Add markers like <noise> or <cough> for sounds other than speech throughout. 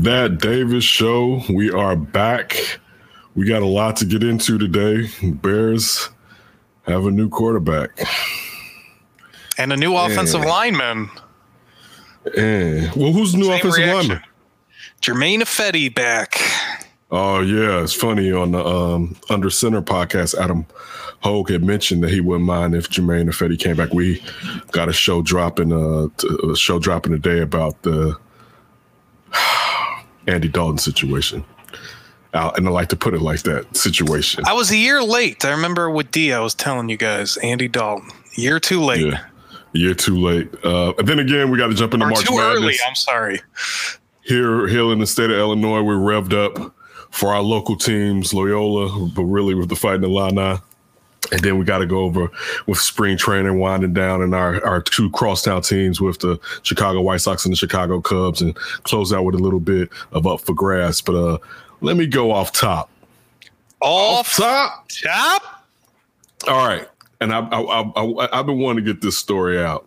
That Davis show. We are back. We got a lot to get into today. Bears have a new quarterback. And a new offensive lineman. Well, who's the new Same offensive reaction. lineman? Germain Ifedi back. Oh yeah, it's funny on the um, Under Center podcast. Adam Hoge had mentioned that he wouldn't mind if Germain Ifedi came back. We got a show dropping uh, a show dropping today about the Andy Dalton situation. Uh, and I like to put it like that situation. I was a year late. I remember with D, I was telling you guys, Andy Dalton. Year too late. Yeah, year too late. Uh, and then again, we got to jump into Or March too Madness. early. I'm sorry. here here in the state of Illinois, we're revved up for our local teams, Loyola, but really with the fighting Illini. And then we got to go over with spring training winding down and our, our two crosstown teams with the Chicago White Sox and the Chicago Cubs and close out with a little bit of up for grabs. But uh, let me go off top. Off top. top. All right. And I, I, I, I, I've been wanting to get this story out.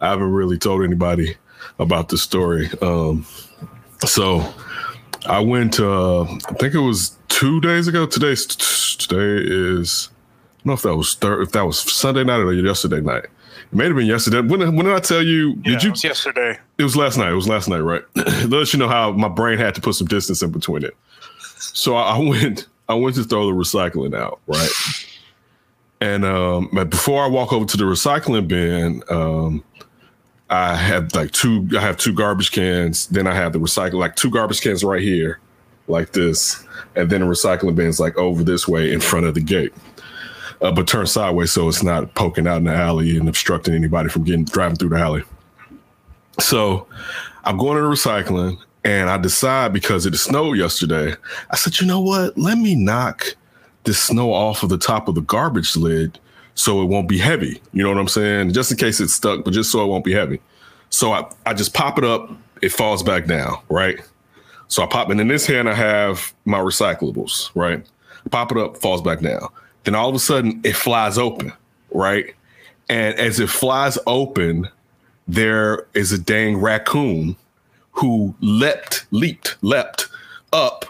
I haven't really told anybody about this story. Um, so I went, uh, I think it was two days ago. Today's today is, know if that was third, if that was Sunday night or yesterday night. It may have been yesterday. When, when did I tell you? Yeah, did you? it was yesterday. It was last night. It was last night, right? <clears throat> Let you know how my brain had to put some distance in between it. So I I <laughs> went, I went to throw the recycling out, right? And um, but before I walk over to the recycling bin, um, I have like two. I have two garbage cans. Then I have the recycle, like two garbage cans right here, like this, and then the recycling bin's like over this way in front of the gate, uh, but turned sideways so it's not poking out in the alley and obstructing anybody from getting driving through the alley. So I'm going to the recycling and I decide because it snowed yesterday, I said, you know what? Let me knock this snow off of the top of the garbage lid so it won't be heavy. You know what I'm saying? Just in case it's stuck, but just so it won't be heavy. So I, I just pop it up, it falls back down, right? So I pop it in this hand, I have my recyclables, right? Pop it up, falls back down. Then all of a sudden it flies open, right? And as it flies open, there is a dang raccoon who leapt, leaped, leapt up.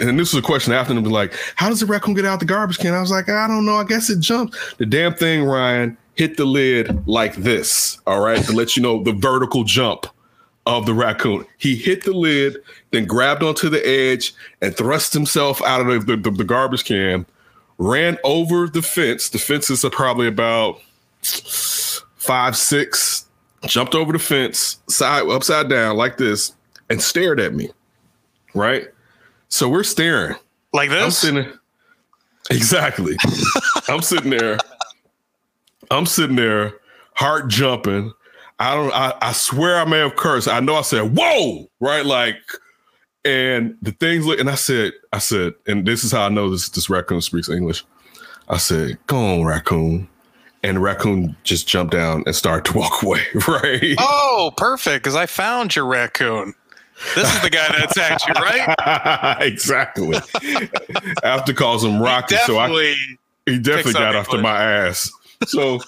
And this was a question after them, like, how does the raccoon get out the garbage can? I was like, I don't know. I guess it jumped. The damn thing, Ryan, hit the lid like this, all right, to let you know the vertical jump of the raccoon. He hit the lid, then grabbed onto the edge and thrust himself out of the, the, the garbage can, ran over the fence. The fences are probably about five, six, jumped over the fence, side upside down like this, and stared at me. Right? So we're staring. Like I'm this? sitting <laughs> exactly. I'm sitting there. I'm sitting there, heart jumping. I don't. I, I swear I may have cursed. I know I said "whoa" right, like, and the things look. And I said, I said, and this is how I know this this raccoon speaks English. I said, "Go on, raccoon," and the raccoon just jumped down and started to <laughs> walk away. Right? Oh, perfect. Because I found your raccoon. This is the guy that attacked you, right? <laughs> exactly. After calls him Rocky, so I he definitely got after my ass. So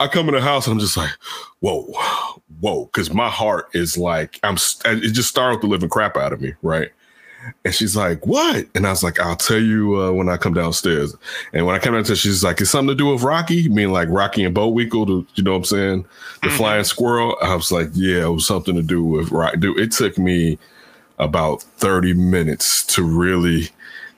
I come in the house and I'm just like, whoa, whoa, because my heart is like, I'm. It just startled the living crap out of me, right? And she's like, what? And I was like, I'll tell you uh, when I come downstairs. And when I come downstairs, she's like, it's something to do with Rocky, meaning like Rocky and Bullwinkle, the, you know what I'm saying? The Mm-hmm. flying squirrel. I was like, yeah, it was something to do with Rocky. Dude, it took me about 30 minutes to really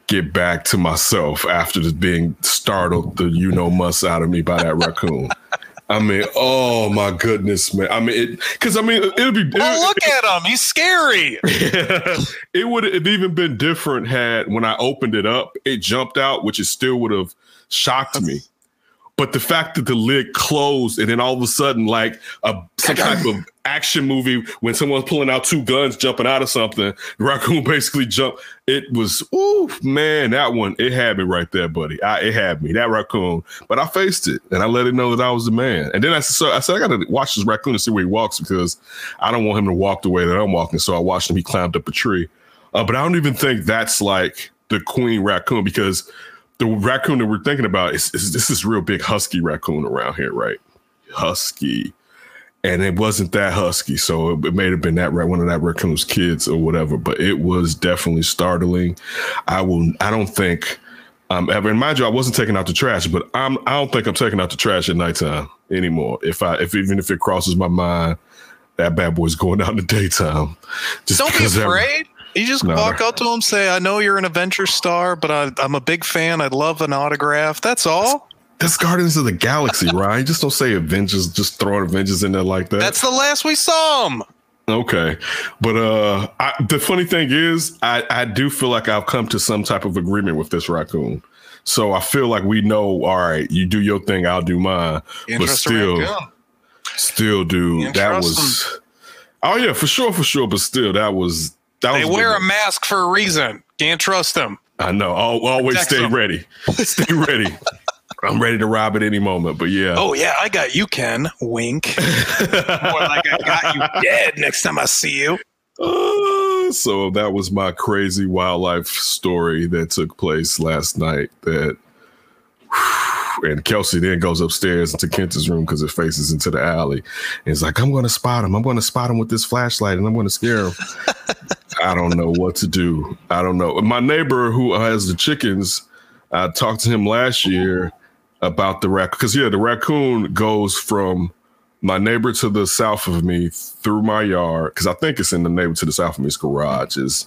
get back to myself after just being startled the you know muss out of me by that raccoon. <laughs> I mean, oh my goodness, man. I mean, it because I mean, it'll be. Oh, look at him. He's scary. <laughs> it would have even been different had when I opened it up, it jumped out, which it still would have shocked me. But the fact that the lid closed and then all of a sudden, like a some type of action movie when someone's pulling out two guns, jumping out of something. The raccoon <laughs> basically jumped. It was, ooh, man, that one, it had me right there, buddy. I, it had me, that raccoon. But I faced it and I let it know that I was the man. And then I said, so I said, I got to watch this raccoon and see where he walks because I don't want him to walk the way that I'm walking. So I watched him. He climbed up a tree. Uh, but I don't even think that's like the queen raccoon because the raccoon that we're thinking about is, is this is real big husky raccoon around here, right? Husky. And it wasn't that husky, so it, it may have been that one of that raccoon's kids or whatever. But it was definitely startling. I will. I don't think um, ever. And mind you, I wasn't taking out the trash, but I'm. I don't think I'm taking out the trash at nighttime anymore. If I, if even if it crosses my mind, that bad boy's going out in the daytime. Just Don't be that- afraid. You just No, walk up to him, say, "I know you're an adventure star, but I, I'm a big fan. I'd love an autograph." That's all. That's Guardians of the Galaxy, <laughs> right? Just don't say Avengers. Just throwing Avengers in there like that. That's the last we saw him. Okay, but uh, I, the funny thing is, I I do feel like I've come to some type of agreement with this raccoon. So I feel like we know. All right, you do your thing, I'll do mine. But still, still, dude, that was. Oh yeah, for sure, for sure. But still, that was that They was. wear a mask for a reason. Can't trust them. I know. Al- Always Protect stay them. ready. <laughs> Stay ready. I'm ready to rob at any moment. But yeah. Oh yeah, I got you, Ken. Wink. More like I got you dead next time I see you. Uh, so that was my crazy wildlife story that took place last night. That <sighs> and Kelsey then goes upstairs into Kent's room because it faces into the alley. And he's like, I'm going to spot him. I'm going to spot him with this flashlight and I'm going to scare him. <laughs> I don't know what to do. I don't know. My neighbor who has the chickens, I talked to him last year about the raccoon because yeah, the raccoon goes from my neighbor to the south of me through my yard because I think it's in the neighbor to the south of me's garage. Is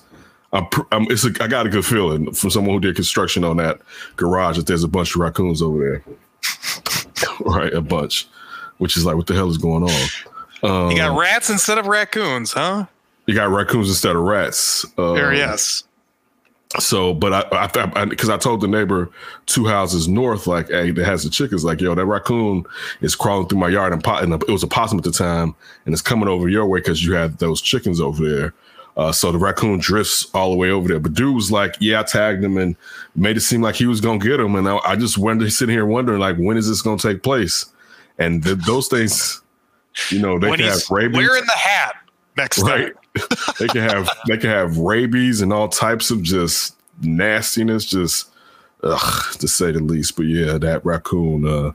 I'm, I'm it's a, I got a good feeling from someone who did construction on that garage that there's a bunch of raccoons over there, <laughs> right? A bunch, which is like what the hell is going on? Um, You got rats instead of raccoons, huh? you got raccoons instead of rats. Um, There, yes. So, but I, I, because I, told the neighbor two houses north, like, hey, that has the chickens, like, yo, that raccoon is crawling through my yard, and, po- and it was a possum at the time, and it's coming over your way because you had those chickens over there. Uh, so the raccoon drifts all the way over there. But dude was like, yeah, I tagged him and made it seem like he was gonna get him, and I, I just wondered, sitting here wondering, like, when is this gonna take place? And th- those things, you know, they when can have rabies wearing the hat next right? <laughs> they can have they can have rabies and all types of just nastiness, just ugh, to say the least. But yeah, that raccoon, uh,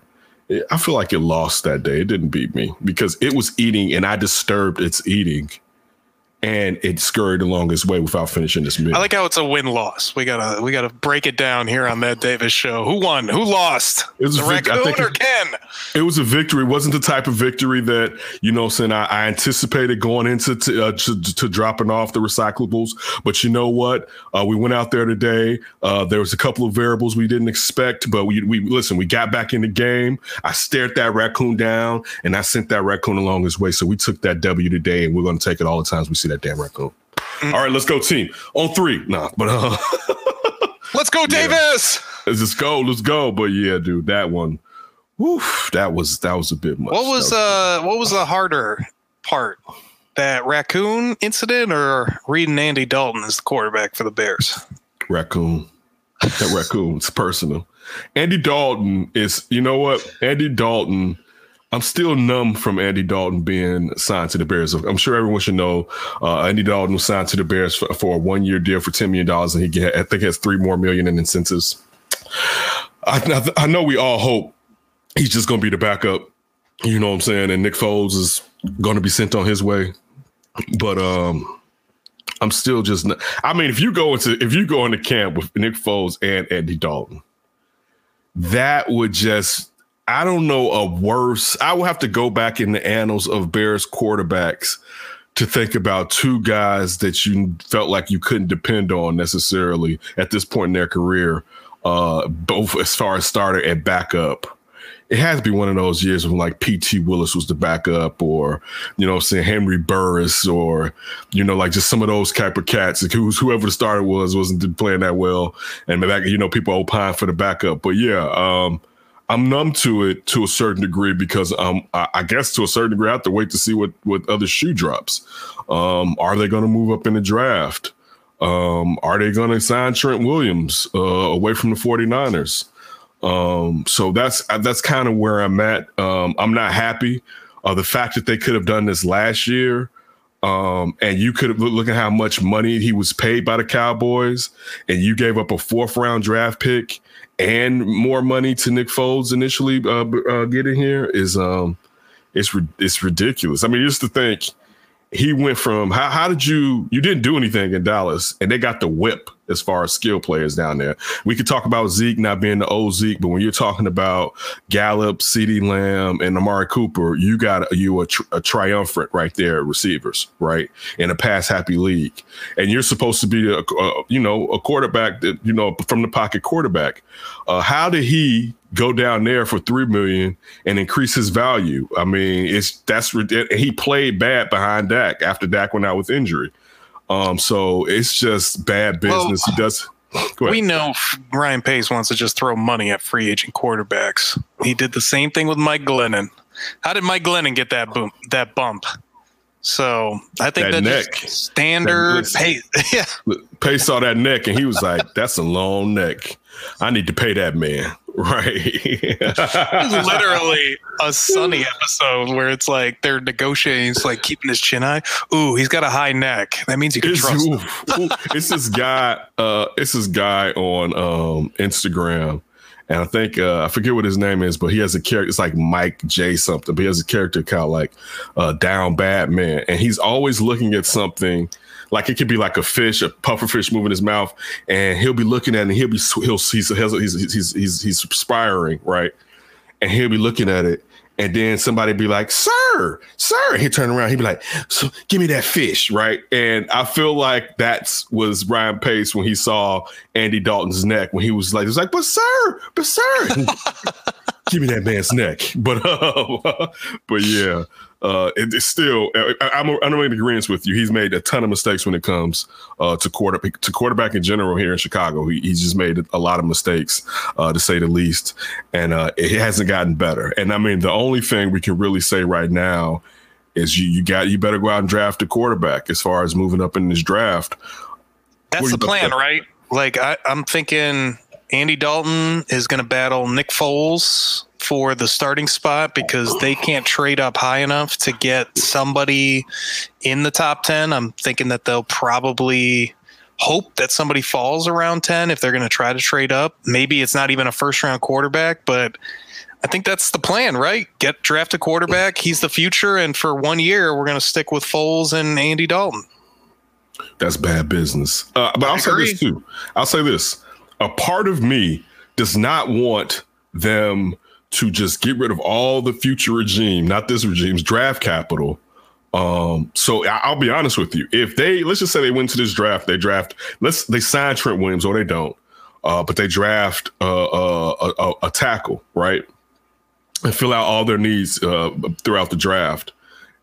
it, I feel like it lost that day. It didn't beat me because it was eating and I disturbed its eating, and it scurried along its way without finishing this meal. I like how it's a win loss. We gotta we gotta break it down here on that Davis show. Who won? Who lost? It was the a vic- raccoon or it- Ken? it was a victory. It wasn't the type of victory that you know, saying I, I anticipated going into to, uh, to, to dropping off the recyclables. But you know what? Uh, we went out there today. Uh, there was a couple of variables we didn't expect, but we we listen. We got back in the game. I stared that raccoon down, and I sent that raccoon along his way. So we took that W today, and we're going to take it all the times we see that damn raccoon. All right, let's go, team on three. Nah, but uh, <laughs> Let's go, Davis. let's just go. Let's go. But yeah, dude, that one. Whew, that was that was a bit much. What was That uh what was the harder part? That raccoon incident or reading Andy Dalton as the quarterback for the Bears? raccoon. That raccoon. It's personal. Andy Dalton is, you know what? Andy Dalton, I'm still numb from Andy Dalton being signed to the Bears. I'm sure everyone should know uh, Andy Dalton was signed to the Bears for, for a one year deal for $10 million, and he get, I think has three more million in incentives. I, I, know we all hope he's just going to be the backup. You know what I'm saying? And Nick Foles is going to be sent on his way. But um, I'm still just. I mean, if you go into if you go into camp with Nick Foles and Andy Dalton, that would just. I don't know a worse. I will have to go back in the annals of Bears quarterbacks to think about two guys that you felt like you couldn't depend on necessarily at this point in their career, uh, both as far as starter and backup it has to be one of those years when like PT Willis was the backup or, you know, saying Henry Burris or, you know, like just some of those type of cats. Like who's whoever the starter was wasn't playing that well. And back, you know, people opine for the backup. But yeah, um, I'm numb to it to a certain degree because um I, I guess to a certain degree I have to wait to see what what other shoe drops. Um, are they going to move up in the draft? Um, are they going to sign Trent Williams uh, away from the 49ers? Um, so that's that's kind of where I'm at. Um, I'm not happy. Uh, the fact that they could have done this last year, um, and you could look at how much money he was paid by the Cowboys, and you gave up a fourth round draft pick and more money to Nick Foles initially uh, uh, getting here is um, it's it's ridiculous. I mean, just to think he went from how how did you you didn't do anything in Dallas and they got the whip as far as skill players down there. We could talk about Zeke not being the old Zeke, but when you're talking about Gallup, CeeDee Lamb, and Amari Cooper, you got you a, tr- a triumphant right there, receivers, right in a pass happy league, and you're supposed to be a, a you know a quarterback that you know from the pocket quarterback. Uh, how did he go down there for three million and increase his value? I mean, it's that's he played bad behind Dak after Dak went out with injury. Um, so it's just bad business. Well, he does. We know Ryan Pace wants to just throw money at free agent quarterbacks. He did the same thing with Mike Glennon. How did Mike Glennon get that boom, that bump? So I think that, that neck standard that, Pace. <laughs> Yeah, Pace saw that neck and he was like, "That's a long neck. I need to pay that man." Right. <laughs> it's literally a sunny episode where it's like they're negotiating, it's like keeping his chin high. Ooh, he's got a high neck. That means you can it's, trust him. it's this guy, uh, it's this guy on um Instagram. And I think uh, I forget what his name is, but he has a character. It's like Mike J something, but he has a character called like uh, Down Bad Man, and he's always looking at something like it could be like a fish, a puffer fish moving his mouth, and he'll be looking at it and he'll be he'll he's he's he's he's, he's perspiring, right? And he'll be looking at it, and then somebody be like, "Sir, sir," he turn around, he'd be like, "So give me that fish," right? And I feel like that was Ryan Pace when he saw Andy Dalton's neck when he was like, "He was like, but sir, but sir." <laughs> give me that man's neck. But uh, <laughs> <laughs> but yeah, uh, it, it's still I, I'm I'm in agreement with you. He's made a ton of mistakes when it comes uh, to quarter to quarterback in general here in Chicago. He, he's just made a lot of mistakes uh, to say the least, and uh, it hasn't gotten better. And I mean, the only thing we can really say right now is you you got you better go out and draft a quarterback. As far as moving up in this draft, that's the plan, right? Like I, I'm thinking Andy Dalton is going to battle Nick Foles for the starting spot because they can't trade up high enough to get somebody in the top 10. I'm thinking that they'll probably hope that somebody falls around 10 if they're going to try to trade up. Maybe it's not even a first round quarterback, but I think that's the plan, right? Get draft a quarterback. He's the future. And for one year, we're going to stick with Foles and Andy Dalton. That's bad business. Uh, but I'll say this too. I'll say this a part of me does not want them to just get rid of all the future regime, not this regime's draft capital. Um, so I'll be honest with you. If they let's just say they went to this draft, they draft let's they sign Trent Williams or they don't, uh, but they draft uh, uh, a, a, tackle, right? And fill out all their needs uh, throughout the draft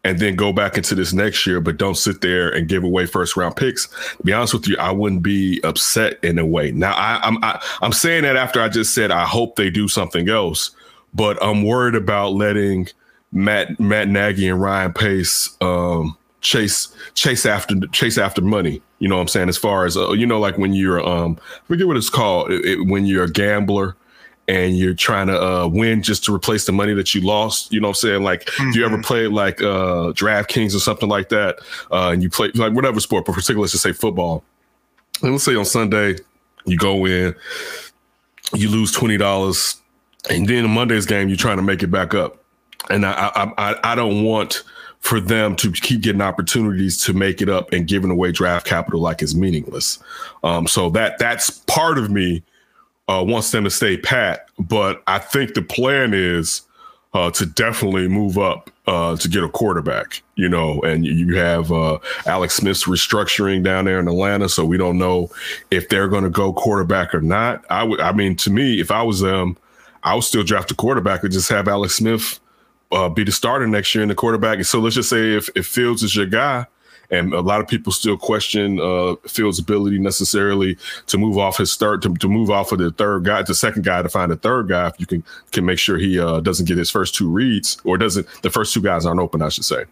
and then go back into this next year, but don't sit there and give away first round picks. To be honest with you, I wouldn't be upset in a way. Now, I, I'm I, am i am saying that after I just said I hope they do something else, but I'm worried about letting Matt Matt Nagy and Ryan Pace um, chase chase after chase after money. You know what I'm saying? As far as uh, you know, like when you're um, forget what it's called it, it, when you're a gambler and you're trying to uh, win just to replace the money that you lost. You know what I'm saying? Like, mm-hmm. do you ever mm-hmm. play like uh, DraftKings or something like that? Uh, and you play like whatever sport, but particularly let's just say football. And let's say on Sunday, you go in, you lose twenty dollars, and then Monday's game, you're trying to make it back up. And I, I, I, I don't want for them to keep getting opportunities to make it up and giving away draft capital like it's meaningless. Um, so that that's part of me uh, wants them to stay pat. But I think the plan is uh, to definitely move up uh, to get a quarterback, you know, and you have uh, Alex Smith's restructuring down there in Atlanta, so we don't know if they're going to go quarterback or not. I would, I mean, to me, if I was them, I would still draft a quarterback and just have Alex Smith uh, be the starter next year in the quarterback. So let's just say if, if Fields is your guy and a lot of people still question uh, Fields' ability necessarily to move off his third to, to move off of the third guy, the second guy to find a third guy. If you can can make sure he uh, doesn't get his first two reads or doesn't the first two guys aren't open, I should say.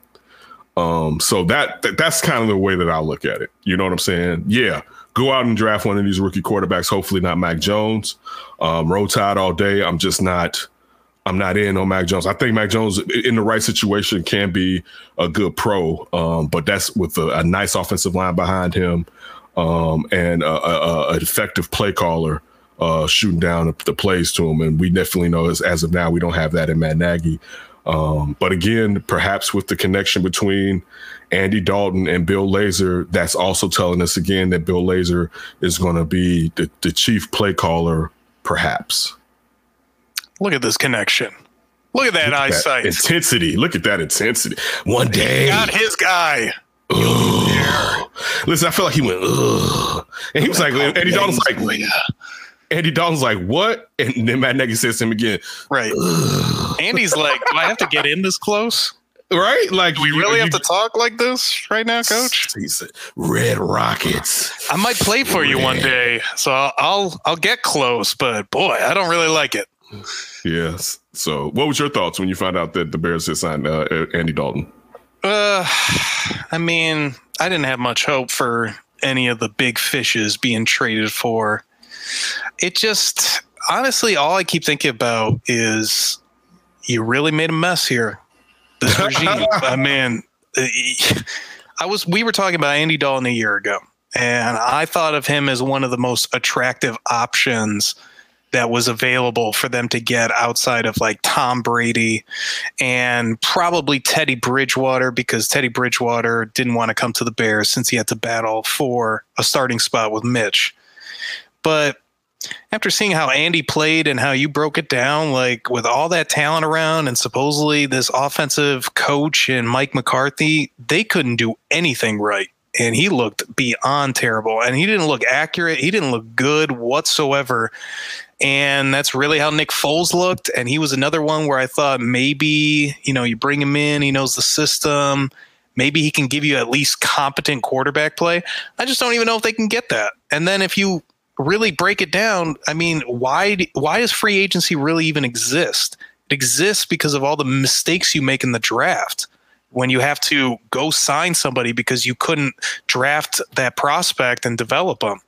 Um, so that, that that's kind of the way that I look at it. You know what I'm saying? Yeah, go out and draft one of these rookie quarterbacks. Hopefully not Mac Jones. Um, roll tide all day. I'm just not. I'm not in on Mac Jones. I think Mac Jones in the right situation can be a good pro, um, but that's with a, a, nice offensive line behind him um, and an effective play caller uh, shooting down the, plays to him. And we definitely know as, as of now we don't have that in Matt Nagy. Um, but again, perhaps with the connection between Andy Dalton and Bill Lazor, that's also telling us again that Bill Lazor is going to be the, the chief play caller, perhaps. Look at this connection. Look at that Look at eyesight. That intensity. Look at that intensity. One day. He got his guy. Listen, I feel like he went, Ugh. and he was like, Andy Dalton's like, oh, Andy Dalton's like, what? And then Matt Nagy says to him again, right. Andy's like, do I have to get in this close? Right? Like, do we really you, have you, to talk like this right now, coach? Red Rockets. I might play for you one day, so I'll, I'll I'll get close, but boy, I don't really like it. Yes. So, what was your thoughts when you found out that the Bears had signed uh, Andy Dalton? Uh, I mean, I didn't have much hope for any of the big fishes being traded for. It just honestly, all I keep thinking about is you really made a mess here. This <laughs> regime. Uh, I mean, uh, I was. We were talking about Andy Dalton a year ago, and I thought of him as one of the most attractive options that was available for them to get outside of like Tom Brady and probably Teddy Bridgewater because Teddy Bridgewater didn't want to come to the Bears since he had to battle for a starting spot with Mitch. But after seeing how Andy played and how you broke it down, like with all that talent around and supposedly this offensive coach and Mike McCarthy, they couldn't do anything right. And he looked beyond terrible. And he didn't look accurate. He didn't look good whatsoever. And that's really how Nick Foles looked. And he was another one where I thought maybe, you know, you bring him in, he knows the system. Maybe he can give you at least competent quarterback play. I just don't even know if they can get that. And then if you really break it down, I mean, why why does free agency really even exist? It exists because of all the mistakes you make in the draft. When you have to go sign somebody because you couldn't draft that prospect and develop them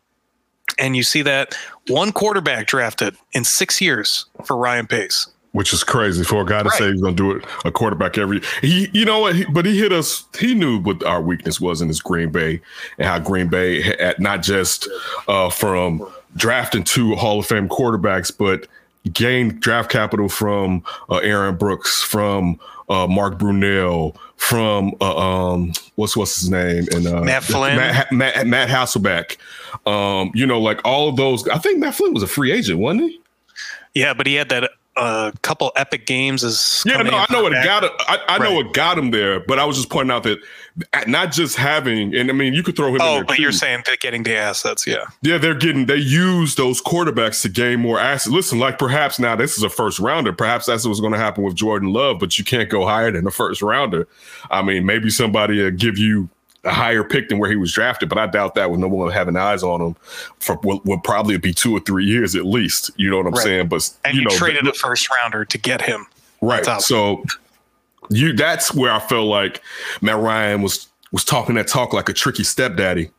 and you see that one quarterback drafted in six years for Ryan Pace. Which is crazy for a guy to right. say he's going to do it a quarterback every. He, you know what? He, but he hit us. He knew what our weakness was in his Green Bay and how Green Bay had not just uh, from drafting two Hall of Fame quarterbacks, but gained draft capital from uh, Aaron Brooks, from uh, Mark Brunell, from uh, um, what's what's his name, and uh, Matt Flynn, Matt, Matt, Matt Hasselbeck. Um, you know, like all of those. I think Matt Flynn was a free agent, wasn't he? Yeah, but he had that a couple epic games is yeah no i know what got I, I right. know what got him there but i was just pointing out that not just having and i mean you could throw him oh but too. you're saying they're getting the assets yeah. Yeah they're getting they use those quarterbacks to gain more assets. Listen like perhaps now this is a first rounder. Perhaps that's what's going to happen with jordan love but you can't go higher than a first rounder. I mean maybe somebody will give you a higher pick than where he was drafted, but I doubt that with no one having eyes on him for what would probably be two or three years at least. You know what I'm right. saying? But and you, you know, traded a first rounder to get him. Right. So you that's where I felt like Matt Ryan was was talking that talk like a tricky stepdaddy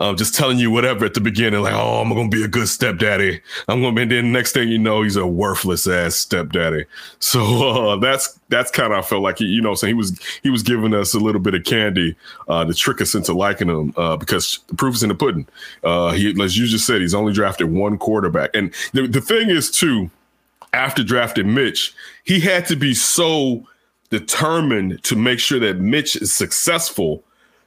um, just telling you whatever at the beginning, like, oh, I'm gonna be a good stepdaddy. I'm gonna be. And then next thing you know, he's a worthless ass stepdaddy. So uh, that's that's kind of I felt like he, you know, so he was he was giving us a little bit of candy uh, to trick us into liking him uh, because the proof is in the pudding. Uh, he, as you just said, he's only drafted one quarterback, and the the thing is too, after drafting Mitch, he had to be so determined to make sure that Mitch is successful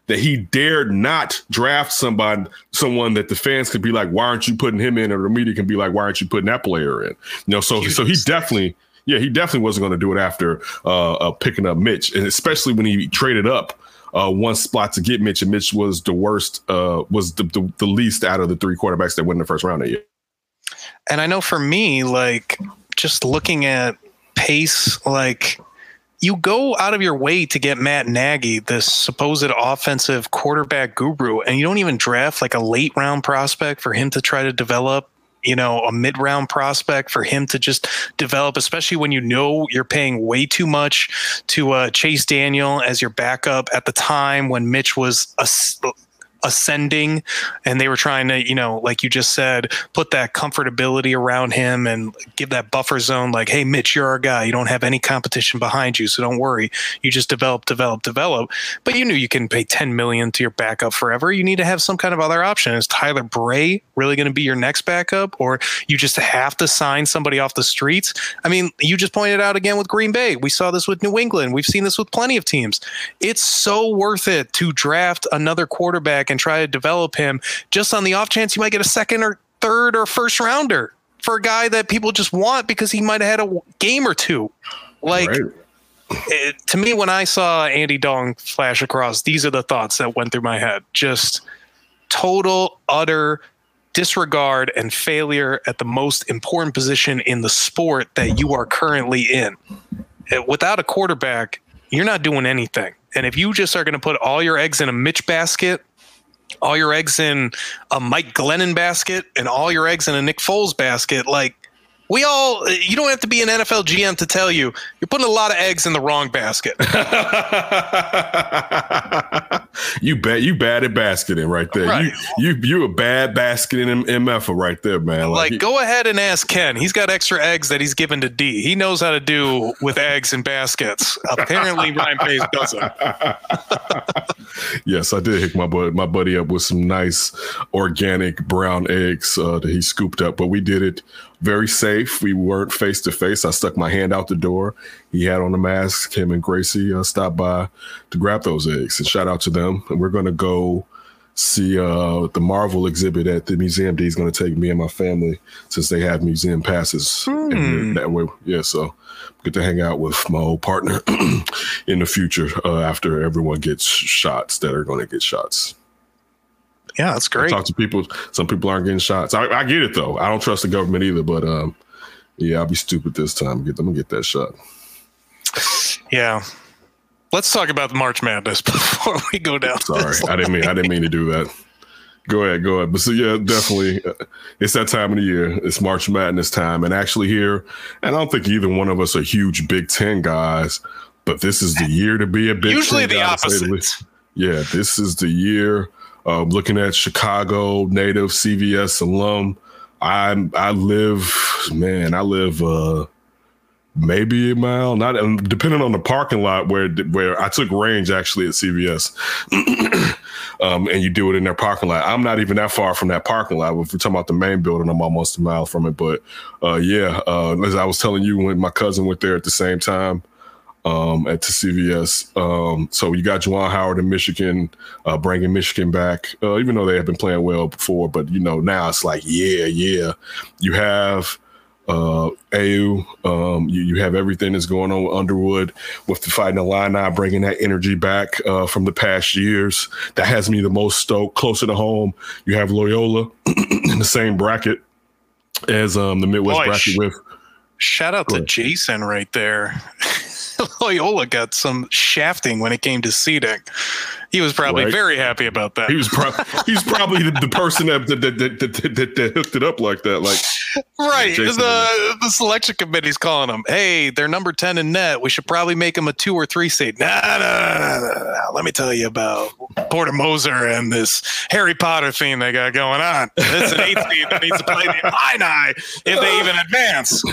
that he dared not draft somebody, someone that the fans could be like, why aren't you putting him in? Or the media can be like, why aren't you putting that player in? You know, so so he definitely, yeah, he definitely wasn't going to do it after uh, uh, picking up Mitch, and especially when he traded up uh, one spot to get Mitch, and Mitch was the worst, uh, was the, the, the least out of the three quarterbacks that went in the first round that year. And I know for me, like just looking at pace, like you go out of your way to get Matt Nagy, this supposed offensive quarterback guru, and you don't even draft like a late round prospect for him to try to develop you know, a mid round prospect for him to just develop, especially when you know you're paying way too much to uh, Chase Daniel as your backup at the time when Mitch was a, ascending and they were trying to you know like you just said put that comfortability around him and give that buffer zone like hey mitch you're our guy. You don't have any competition behind you so don't worry. You just develop develop develop. But you knew you can pay 10 million to your backup forever. You need to have some kind of other option. Is tyler bray really going to be your next backup or you just have to sign somebody off the streets? I mean you just pointed out again with green bay. We saw this with new england. We've seen this with plenty of teams. It's so worth it to draft another quarterback and try to develop him just on the off chance you might get a second or third or first rounder for a guy that people just want because he might have had a game or two. Like right. it, to me, when I saw Andy Dong flash across, these are the thoughts that went through my head. Just total, utter disregard and failure at the most important position in the sport that you are currently in. Without a quarterback, you're not doing anything. And if you just are going to put all your eggs in a Mitch basket all your eggs in a Mike Glennon basket and all your eggs in a Nick Foles basket. Like we all, you don't have to be an NFL GM to tell you you're putting a lot of eggs in the wrong basket. <laughs> you bet you bad at basketing right there. Right. You you you a bad basketing MF right there, man. Like, like go ahead and ask Ken. He's got extra eggs that he's given to D. He knows how to do with eggs and baskets. Apparently <laughs> Ryan Pace doesn't. <laughs> yes, I did hook my buddy, my buddy up with some nice organic brown eggs uh, that he scooped up, but we did it very safe. We weren't face to face. I stuck my hand out the door. He had on a mask. Him and Gracie uh, stopped by to grab those eggs. And shout out to them. And we're gonna go see uh, the Marvel exhibit at the museum. He's gonna take me and my family since they have museum passes. Hmm. That way, yeah. So get to hang out with my old partner <clears throat> in the future uh, after everyone gets shots that are going to get shots. Yeah, that's great. I talk to people. Some people aren't getting shots. I, I, get it though. I don't trust the government either. But um, yeah, I'll be stupid this time. Get them and get that shot. Yeah. Let's talk about the March Madness <laughs> before we go down. Sorry, I didn't mean I didn't mean to do that. Go ahead, go ahead. But so yeah, definitely, uh, it's that time of the year. It's March Madness time, and actually here, and I don't think either one of us are huge Big Ten guys, but this is the year to be a Big Usually Ten the opposite. Yeah, this is the year uh, looking at Chicago native CVS alum, I I live, man, I live uh, maybe a mile, not depending on the parking lot where where I took range actually at CVS, <clears throat> um, and you do it in their parking lot. I'm not even that far from that parking lot. If we're talking about the main building, I'm almost a mile from it. But uh, yeah, uh, as I was telling you, when my cousin went there at the same time, um, at to CVS. Um, so you got Juwan Howard in Michigan, uh, bringing Michigan back, uh, even though they have been playing well before. But you know now it's like, yeah, yeah. You have uh, AU. Um, you, you have everything that's going on with Underwood with the Fighting Illini, bringing that energy back uh, from the past years. That has me the most stoked. Closer to home, you have Loyola <clears throat> in the same bracket as um, the Midwest Boy, bracket with. Shout out to Jason right there. <laughs> <laughs> Loyola got some shafting when it came to seating. He was probably right. very happy about that. He was, pro- he's probably the, the, person that that, that, that, that, that hooked it up like that. Like, right. the the selection committee's calling him. Hey, they're number ten in net. We should probably make him a two or three seed. Nah, nah, nah, nah, nah. Let me tell you about Porter Moser and this Harry Potter theme they got going on. It's an eight seed that needs to play the Illini if they even advance.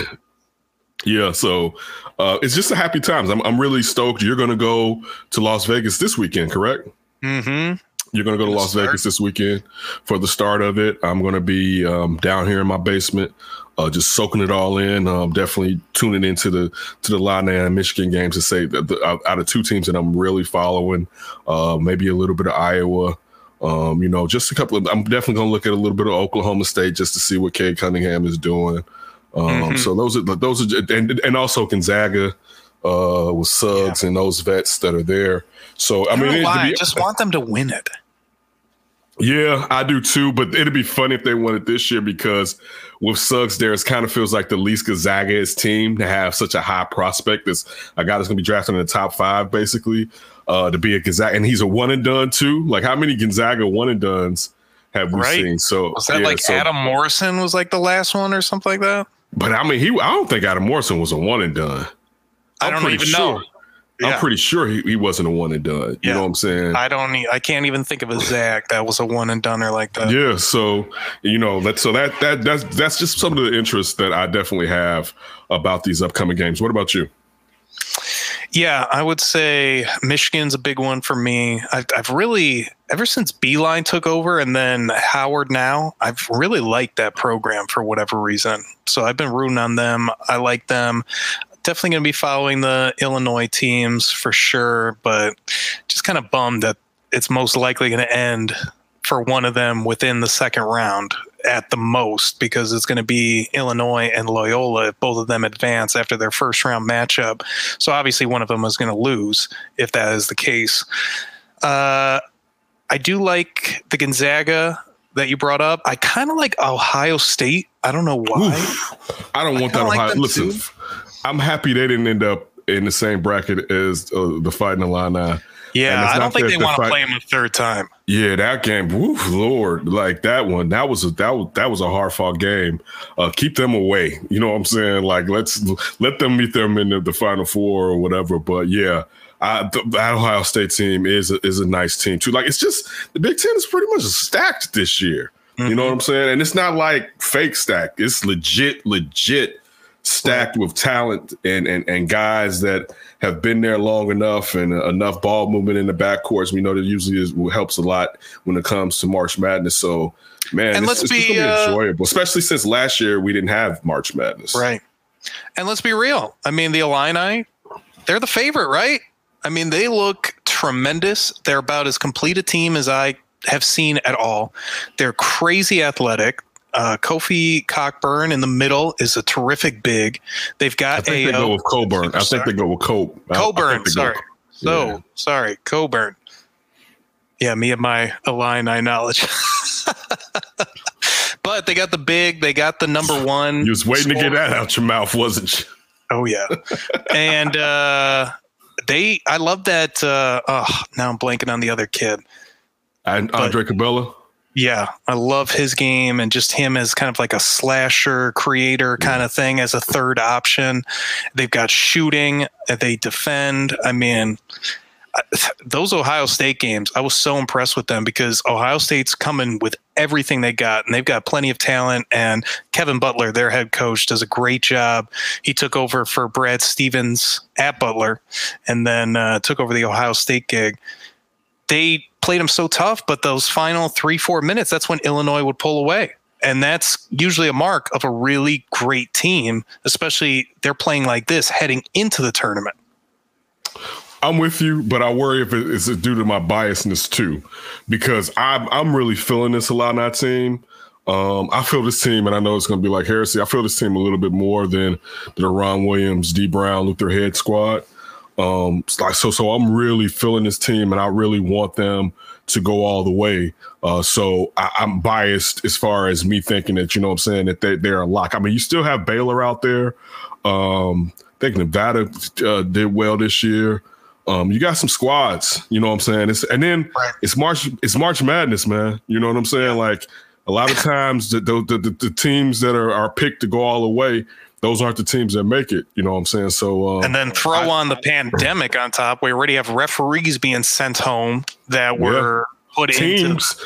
Yeah, so uh, it's just a happy times. I'm I'm really stoked. You're going to go to Las Vegas this weekend, correct? Mm-hmm. You're going to go to Las start. Vegas this weekend for the start of it. I'm going to be um, down here in my basement, uh, just soaking it all in. Um, definitely tuning into the to the Illini and Michigan games to say that the, out of two teams that I'm really following, uh, maybe a little bit of Iowa. Um, you know, just a couple of. I'm definitely going to look at a little bit of Oklahoma State just to see what Cade Cunningham is doing. Um, mm-hmm. So those are those are and and also Gonzaga uh, with Suggs yeah. and those vets that are there. So I, mean, why. Be, I just want them to win it. Yeah, I do too. But it'd be funny if they won it this year because with Suggs there, it kind of feels like the least Gonzaga team to have such a high prospect as a guy that's going to be drafted in the top five, basically, uh, to be a Gonzaga. And he's a one and done too. Like how many Gonzaga one and duns have we right? seen? So was that yeah, like so, Adam Morrison was like the last one or something like that? But I mean, he I don't think Adam Morrison was a one and done. I'm I do not even sure. know. Yeah. I'm pretty sure he, he wasn't a one and done. You yeah. know what I'm saying? I don't. I can't even think of a Zag that was a one and doneer like that. Yeah. So you know that. So that that that's that's just some of the interests that I definitely have about these upcoming games. What about you? Yeah, I would say Michigan's a big one for me. I've, I've really, ever since Beilein took over and then Howard now, I've really liked that program for whatever reason. So I've been rooting on them. I like them definitely going to be following the Illinois teams for sure, but just kind of bummed that it's most likely going to end for one of them within the second round at the most because it's going to be Illinois and Loyola if both of them advance after their first round matchup. So obviously one of them is going to lose if that is the case. Uh, I do like the Gonzaga that you brought up. I kind of like Ohio State. I don't know why. Oof. I don't want I that Ohio. Like Listen, too. I'm happy they didn't end up in the same bracket as uh, the Fighting Illini. Yeah, I don't think they want to play him a third time. Yeah, that game, woof, Lord, like that one, that was a that was that was a hard fought game. Uh, keep them away. You know what I'm saying? Like let's let them meet them in the, the final four or whatever. But yeah, I, the, the Ohio State team is a, is a nice team too. Like it's just the Big Ten is pretty much stacked this year. Mm-hmm. You know what I'm saying? And it's not like fake stack. It's legit, legit stacked with talent and, and and guys that have been there long enough and enough ball movement in the backcourts. We know that usually is, helps a lot when it comes to March Madness. So, man, and let's it's be, uh, enjoyable, especially since last year we didn't have March Madness. Right. And let's be real. I mean, the Illini, they're the favorite, right? I mean, they look tremendous. They're about as complete a team as I have seen at all. They're crazy athletic uh, Kofi Cockburn in the middle is a terrific big. They've got I think they go with Coburn. I think they go with Cope. Coburn. Sorry. Go. So yeah. sorry, Coburn. Yeah, me and my Illini knowledge. <laughs> but they got the big. They got the number one. You was waiting score. to get that out your mouth, wasn't you? Oh yeah, and uh, they. I love that. Uh, oh, now I'm blanking on the other kid. And Andre Curbelo. Yeah, I love his game and just him as kind of like a slasher creator kind of thing as a third option. They've got shooting, they defend. I mean, those Ohio State games, I was so impressed with them because Ohio State's coming with everything they got, and they've got plenty of talent. And Kevin Butler, their head coach, does a great job. He took over for Brad Stevens at Butler, and then uh, took over the Ohio State gig. They played them so tough, but those final three, four minutes, that's when Illinois would pull away. And that's usually a mark of a really great team, especially they're playing like this heading into the tournament. I'm with you, but I worry if it's due to my biasness too, because I'm I'm really feeling this a lot in that team. Um, I feel this team, and I know it's going to be like heresy. I feel this team a little bit more than the Ron Williams, Dee Brown, Luther Head squad. Um, like so, so I'm really feeling this team, and I really want them to go all the way. Uh, so I, am biased as far as me thinking that you know what I'm saying that they they're a lock. I mean, you still have Baylor out there. Um, I think Nevada uh, did well this year. Um, you got some squads, you know what I'm saying? It's, and then right. it's March, it's March Madness, man. You know what I'm saying? Like a lot of times the, the, the, the teams that are, are picked to go all the way, those aren't the teams that make it. You know what I'm saying? So, um, and then throw I, on the pandemic on top. We already have referees being sent home that were yeah, put teams into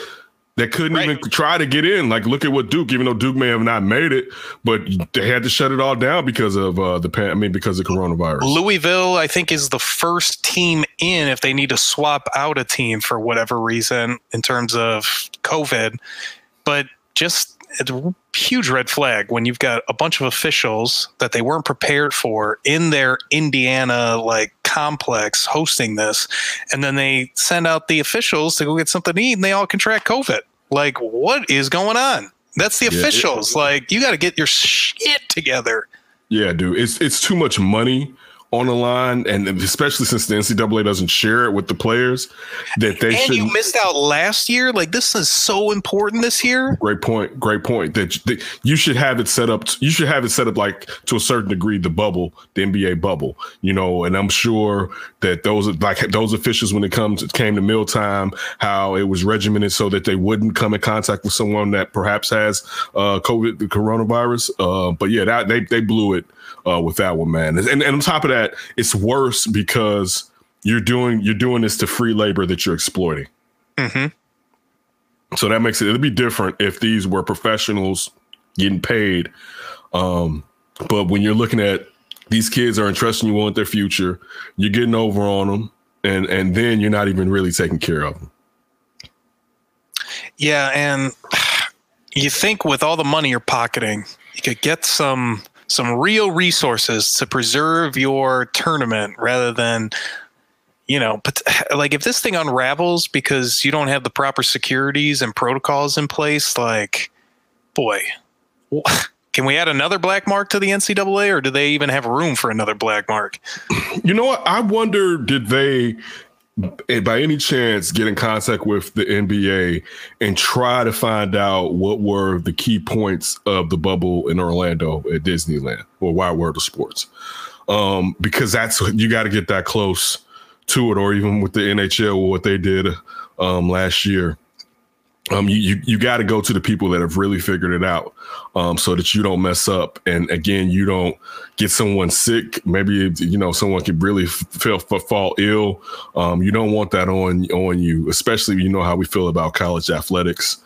that couldn't right. even try to get in. Like, look at what Duke. Even though Duke may have not made it, but they had to shut it all down because of uh, the pan. I mean, because of coronavirus. Louisville, I think, is the first team in if they need to swap out a team for whatever reason in terms of COVID. But just it's a huge red flag when you've got a bunch of officials that they weren't prepared for in their Indiana like complex hosting this, and then they send out the officials to go get something to eat, and they all contract COVID. Like, what is going on? That's the yeah, officials. It, like, you got to get your shit together. Yeah, dude, it's it's too much money on the line, and especially since the NCAA doesn't share it with the players, that they and you missed out last year. Like this is so important this year. Great point. Great point. That, that you should have it set up. You should have it set up like to a certain degree the bubble, the NBA bubble. You know, and I'm sure that those like those officials when it comes it came to mealtime, how it was regimented so that they wouldn't come in contact with someone that perhaps has uh, COVID, the coronavirus. Uh, but yeah, that they they blew it uh, with that one, man. And, and on top of that, it's worse because you're doing you're doing this to free labor that you're exploiting. Mm-hmm. So that makes it it'd be different if these were professionals getting paid. Um, but when you're looking at these kids are entrusting you with their future, you're getting over on them, and and then you're not even really taking care of them. Yeah, and <sighs> you think with all the money you're pocketing, you could get some some real resources to preserve your tournament rather than you know but like if this thing unravels because you don't have the proper securities and protocols in place like boy <laughs> can we add another black mark to the ncaa or do they even have room for another black mark? You know what? I wonder did they by any chance get in contact with the NBA and try to find out what were the key points of the bubble in Orlando at Disneyland or Wide World of Sports? Um, because that's you got to get that close to it, or even with the NHL, what they did um, last year. Um, you you, you got to go to the people that have really figured it out, um, so that you don't mess up, and again, you don't get someone sick. Maybe you know someone could really feel fall ill. Um, you don't want that on on you, especially you know how we feel about college athletics.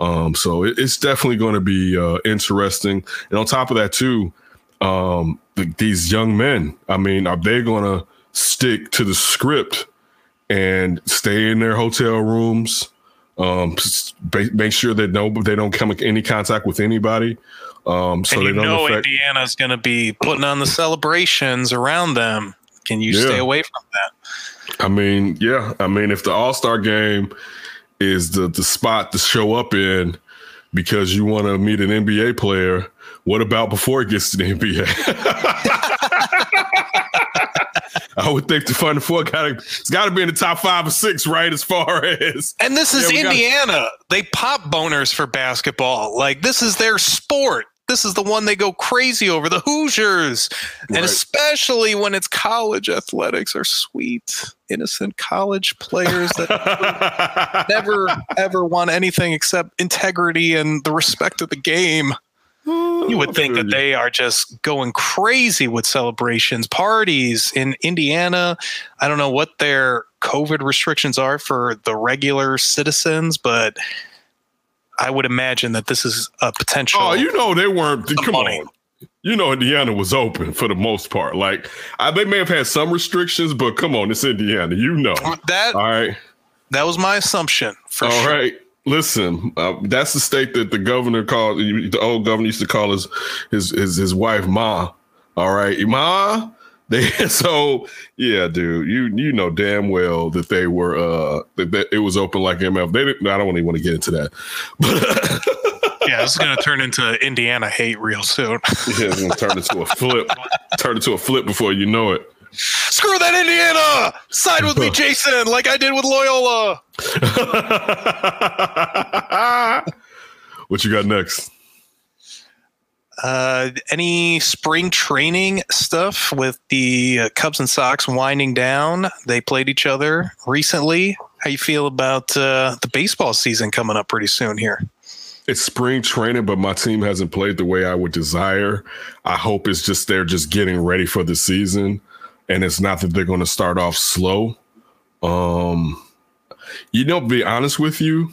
Um, so it, it's definitely going to be uh, interesting, and on top of that too, um, the, these young men. I mean, are they going to stick to the script and stay in their hotel rooms? Um, make sure that no, they don't come in any contact with anybody. Um, so and they don't know affect- Indiana's going to be putting on the celebrations around them. Can you Yeah. stay away from that? I mean, yeah. I mean, if the All Star game is the the spot to show up in because you want to meet an NBA player, what about before it gets to the NBA? <laughs> I would think the Final Four got it's got to be in the top five or six, right? As far as And this is Yeah, we gotta- Indiana. They pop boners for basketball. Like this is their sport. This is the one they go crazy over. The Hoosiers, and especially when it's college athletics are sweet, innocent college players that <laughs> never ever want anything except integrity and the respect of the game. You would think that they are just going crazy with celebrations, parties in Indiana. I don't know what their COVID restrictions are for the regular citizens, but I would imagine that this is a potential. Oh, you know they weren't. Come money. on. You know Indiana was open for the most part. Like I, they may have had some restrictions, but come on, it's Indiana. You know. that All right. that was my assumption for All sure. right. Listen, uh, that's the state that the governor called. The old governor used to call his his his, his wife Ma. All right, Ma. <laughs> They so yeah, dude. You you know damn well that they were uh that, that it was open like MF. They didn't. I don't even want to get into that, but <laughs> Yeah, this is going to turn into Indiana hate real soon. yeah, it's gonna turn into a flip. <laughs> Turn into a flip before you know it. Screw that Indiana! Side with me, Jason, like I did with Loyola. <laughs> what you got next? Uh, any spring training stuff with the uh, Cubs and Sox winding down? They played each other recently. How you feel about uh, the baseball season coming up pretty soon here? It's spring training, but my team hasn't played the way I would desire. I hope it's just they're just getting ready for the season, and it's not that they're going to start off slow. Um, you know, be honest with you,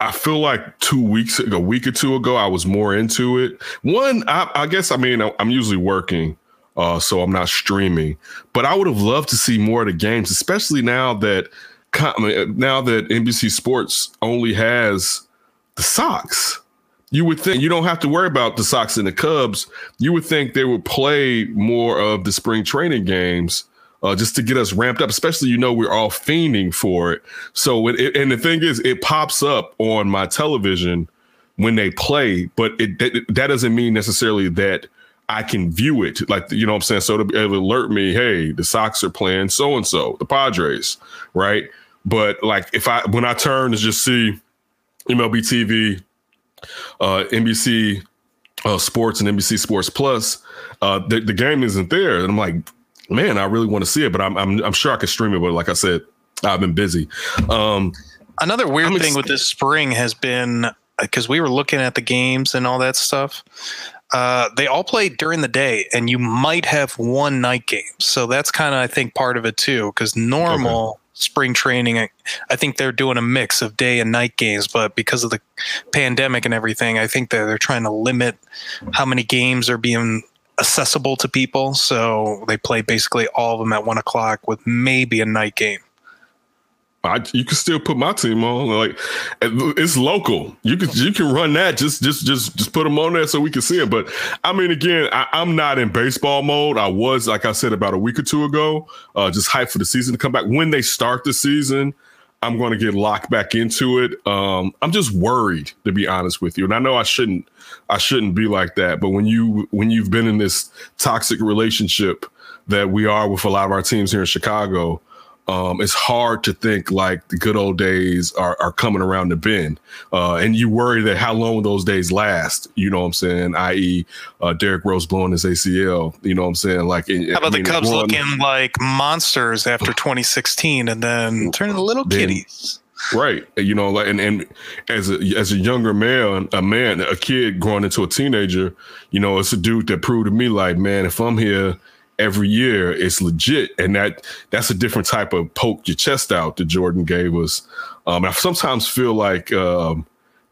I feel like two weeks a week or two ago, I was more into it. One, I, I guess, I mean, I'm usually working, uh, so I'm not streaming, but I would have loved to see more of the games, especially now that now that NBC Sports only has the Sox. You would think you don't have to worry about the Sox and the Cubs. You would think they would play more of the spring training games uh, just to get us ramped up. Especially, you know, we're all fiending for it. So, it, it- and the thing is, it pops up on my television when they play, but it that, that doesn't mean necessarily that I can view it like you know what I'm saying. So to alert me, hey, the Sox are playing so and so, the Padres, right? But like if I when I turn to just see MLB TV, uh, NBC uh, Sports and NBC Sports Plus, uh, the, the game isn't there, and I'm like, man, I really want to see it, but I'm I'm, I'm sure I can stream it. But like I said, I've been busy. Um, Another weird I'm thing ex- with this spring has been because we were looking at the games and all that stuff. Uh, they all played during the day, and you might have one night game. So that's kind of, I think, part of it too. Because normal spring training, I, I think they're doing a mix of day and night games. But because of the pandemic and everything, I think that they're trying to limit how many games are being accessible to people. So they play basically all of them at one o'clock with maybe a night game. I, you can still put my team on. Like it's local. You can you can run that. Just just just just put them on there so we can see it. But I mean, again, I, I'm not in baseball mode. I was, like I said, about a week or two ago. Uh, just hyped for the season to come back. When they start the season, I'm going to get locked back into it. Um, I'm just worried, to be honest with you. And I know I shouldn't I shouldn't be like that. But when you when you've been in this toxic relationship that we are with a lot of our teams here in Chicago um, it's hard to think like the good old days are, are coming around the bend. Uh, and you worry that how long will those days last, you know what I'm saying? I.e., uh, Derrick Rose blowing his ACL, you know what I'm saying? Like, How about I mean, the Cubs one- looking like monsters after 2016 and then <sighs> turning little Then- kitties? Right. You know, like and, and as a as a younger man, a man, a kid growing into a teenager, you know, it's a dude that proved to me like, man, if I'm here every year, it's legit. And that that's a different type of poke your chest out that Jordan gave us. Um I sometimes feel like um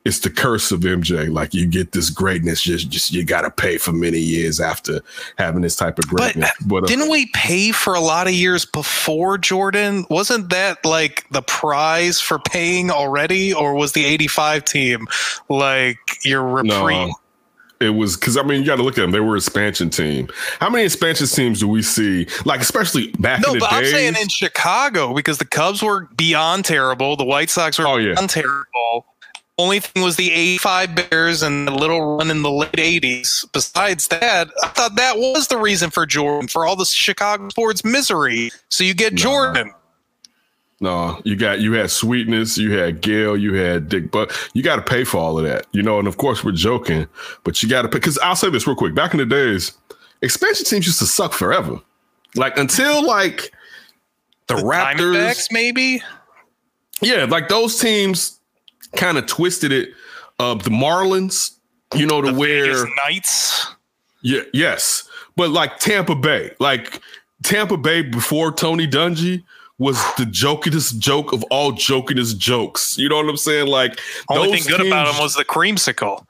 it's the curse of MJ. Like you get this greatness, just just you gotta pay for many years after having this type of But greatness. But, uh, didn't we pay for a lot of years before Jordan? Wasn't that like the prize for paying already? Or was the 85 team like your reprieve? No, it was because I mean you got to look at them. They were expansion team. How many expansion teams do we see? Like especially back No, in the past, no, but I'm saying in Chicago because the Cubs were beyond terrible. The White Sox were Oh, yeah. beyond terrible. Only thing was the 85 Bears and the little run in the late 80s. Besides that, I thought that was the reason for Jordan, for all the Chicago sports misery. So you get Jordan. No, you got you had sweetness, you had Gale, you had Dick, but you got to pay for all of that, you know. And of course, we're joking, but you got to pay. Because I'll say this real quick: back in the days, expansion teams used to suck forever. Like until like the, The Raptors, maybe? yeah, like those teams kind of twisted it. Uh, the Marlins, you know, to The where Vegas Knights. Yeah, yes. But like Tampa Bay, like Tampa Bay before Tony Dungy was the jokiest joke of all jokiest jokes. You know what I'm saying? Like Only thing good about him was the creamsicle.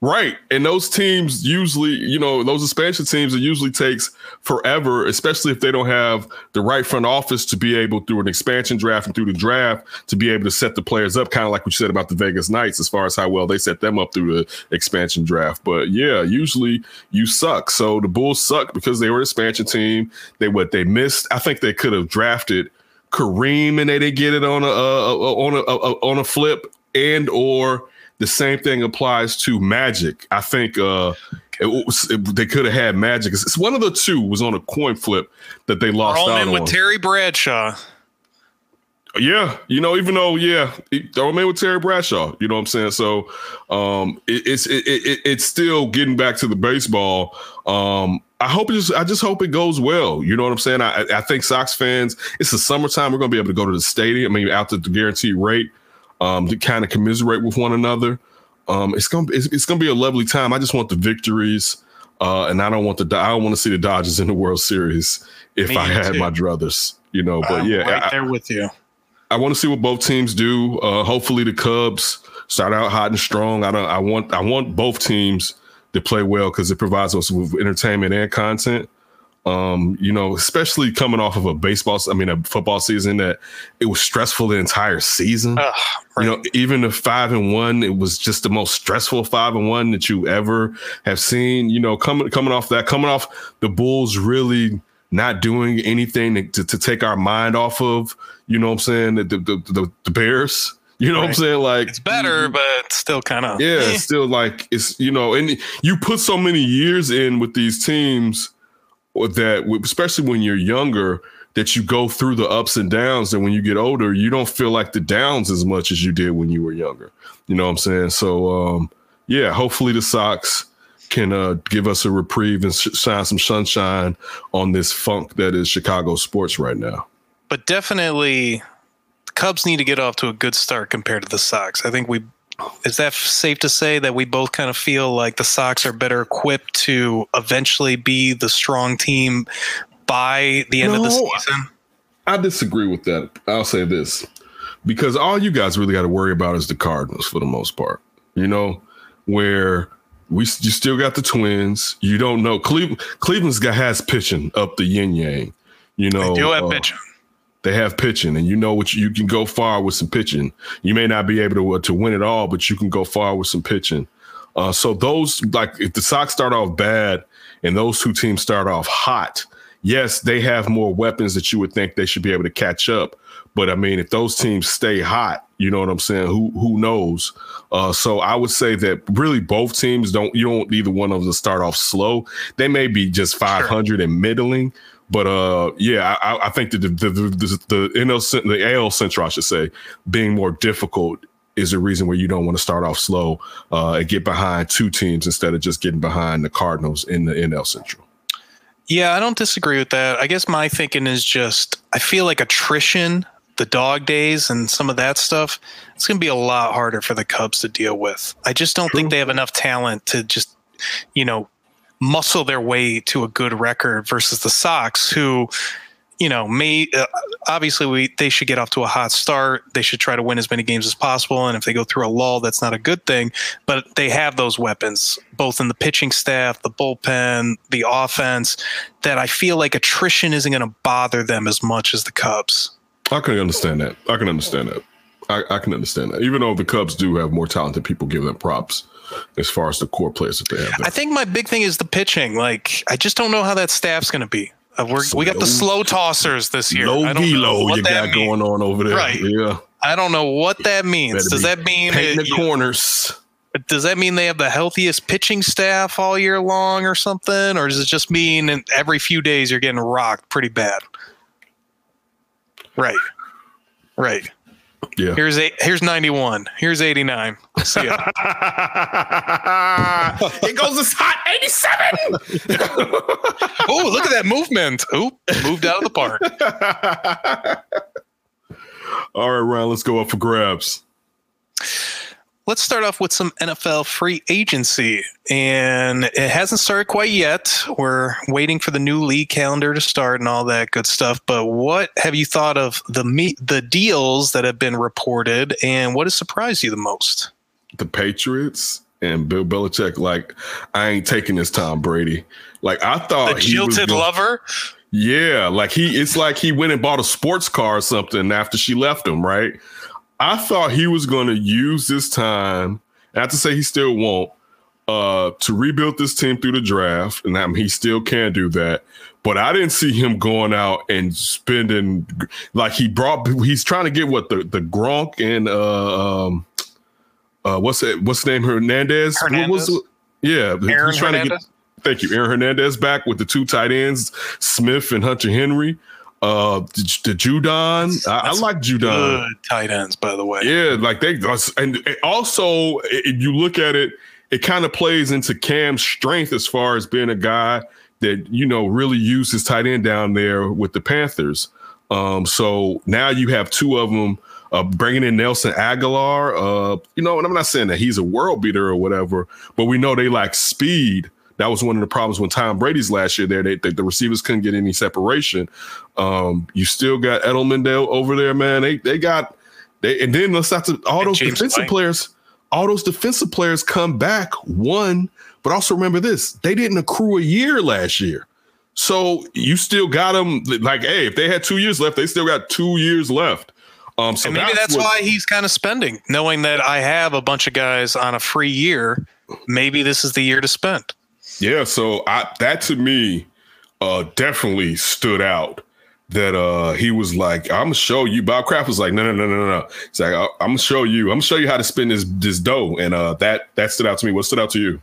Right. And those teams usually, you know, those expansion teams, it usually takes forever, especially if they don't have the right front office to be able, through an expansion draft and through the draft, to be able to set the players up, kind of like what you said about the Vegas Knights, as far as how well they set them up through the expansion draft. But yeah, usually you suck. So the Bulls suck because they were an expansion team. They what they missed. I think they could have drafted Kareem and they didn't get it on a, uh, uh on a, a on a flip and or the same thing applies to Magic. I think uh, it was, it- they could have had Magic. It's, one of the two was on a coin flip that they lost Throw out in on. with Terry Bradshaw. yeah, you know, even though yeah, throw him in with Terry Bradshaw. You know what I'm saying? So um, it, it's it, it, it's still getting back to the baseball. Um, I hope it just I just hope it goes well. You know what I'm saying? I I think Sox fans, it's the summertime. We're gonna be able to go to the stadium. I mean, out to the guaranteed rate um, to kind of commiserate with one another. Um, it's gonna it's, it's gonna be a lovely time. I just want the victories, uh, and I don't want the I don't want to see the Dodgers in the World Series if Me I had too. my druthers. You know, but I'm yeah, right I- there with you. I want to see what both teams do. Uh, hopefully, the Cubs start out hot and strong. I don't. I want. I want both teams to play well because it provides us with entertainment and content. Um, you know, especially coming off of a baseball, I mean, a football season that it was stressful the entire season. Ugh, You know, even the five and one, it was just the most stressful five and one that you ever have seen. You know, coming coming off that, coming off the Bulls really not doing anything to, to, to take our mind off of, you know what I'm saying, the, the, the, the Bears. You know what I'm saying? Like It's better, but still kind of yeah, <laughs> still like it's you know, and you put so many years in with these teams that, especially when you're younger, that you go through the ups and downs, and when you get older, you don't feel like the downs as much as you did when you were younger. You know what I'm saying? So, um, yeah, hopefully the Sox can uh, give us a reprieve and sh- shine some sunshine on this funk that is Chicago sports right now. but definitely Cubs need to get off to a good start compared to the Sox. I think we is that safe to say that we both kind of feel like the Sox are better equipped to eventually be the strong team by the end of the season. I disagree with that. I'll say this because all you guys really got to worry about is the Cardinals for the most part. You know, where we you still got the Twins. You don't know Cleveland. Cleveland's got has pitching up the yin yang. You know, They do have uh, pitching. They have pitching, and you know what you, you can go far with some pitching. You may not be able to to win it all, but you can go far with some pitching. Uh, so those like if the Sox start off bad and those two teams start off hot, yes, they have more weapons that you would think they should be able to catch up. But I mean, if those teams stay hot, you know what I'm saying? Who who knows? Uh, so I would say that really both teams don't. You don't either one of them to start off slow. They may be just 500 and middling, but uh, yeah, I, I think that the the the, the, NL the AL Central, I should say, being more difficult is a reason where you don't want to start off slow uh, and get behind two teams instead of just getting behind the Cardinals in the NL Central. Yeah, I don't disagree with that. I guess my thinking is just I feel like attrition, the dog days, and some of that stuff, it's going to be a lot harder for the Cubs to deal with. I just don't think they have enough talent to just, you know, muscle their way to a good record versus the Sox, who, you know, may uh, obviously we they should get off to a hot start. They should try to win as many games as possible, and if they go through a lull, that's not a good thing. But they have those weapons, both in the pitching staff, the bullpen, the offense, that I feel like attrition isn't going to bother them as much as the Cubs. I can understand that. I can understand that. I, I can understand that. Even though the Cubs do have more talented people, give them props as far as the core players that they have. I think my big thing is the pitching. Like, I just don't know how that staff's going to be. Uh, we got the slow tossers this year. Low I don't know what you got means. going on over there. Right. Yeah. I don't know what that means. Does that mean Painting that the corners. does that mean they have the healthiest pitching staff all year long or something or does it just mean every few days you're getting rocked pretty bad right right Yeah. here's eight here's 91 here's 89 see ya <laughs> it goes as hot 87. <laughs> oh look at that movement Oop, moved out of the park <laughs> All right, Ryan, let's go up for grabs. Let's start off with some NFL free agency. And it hasn't started quite yet. We're waiting for the new league calendar to start and all that good stuff. But what have you thought of the me- the deals that have been reported and what has surprised you the most? The Patriots and Bill Belichick, like, I ain't taking this Tom Brady. Like, I thought The jilted gonna- lover? Yeah, like he it's like he went and bought a sports car or something after she left him, right? I thought he was going to use this time, not to say he still won't, uh, to rebuild this team through the draft, and I mean, he still can do that. But I didn't see him going out and spending like he brought. He's trying to get what the the Gronk and uh, um, uh, what's it? What's the name? Hernandez. What was Hernandez? Yeah, Aaron he's trying to get. Thank you, Aaron Hernandez back with the two tight ends, Smith and Hunter Henry. Uh, the, the Judon, I, I like Judon. Good tight ends, by the way. Yeah, like they and also if you look at it, it kind of plays into Cam's strength as far as being a guy that you know really used his tight end down there with the Panthers. Um, so now you have two of them. Uh, bringing in Nelson Agholor, uh, you know, and I'm not saying that he's a world beater or whatever, but we know they lack speed. That was one of the problems when Tom Brady's last year there. They, they, the receivers couldn't get any separation. Um, you still got Edelman there over there, man. They they got they and then let's not to all And those James defensive White. players, all those defensive players come back one, but also remember this: they didn't accrue a year last year. So you still got them like, hey, if they had two years left, they still got two years left. Um, so and maybe that's, what- why he's kind of spending, knowing that I have a bunch of guys on a free year. Maybe this is the year to spend. Yeah, so I that to me uh definitely stood out that uh he was like, I'm gonna show you. Bob Kraft was like, no, no, no, no, no. He's like, I'm gonna show you. I'm gonna show you how to spin this this dough. And uh that that stood out to me. What stood out to you?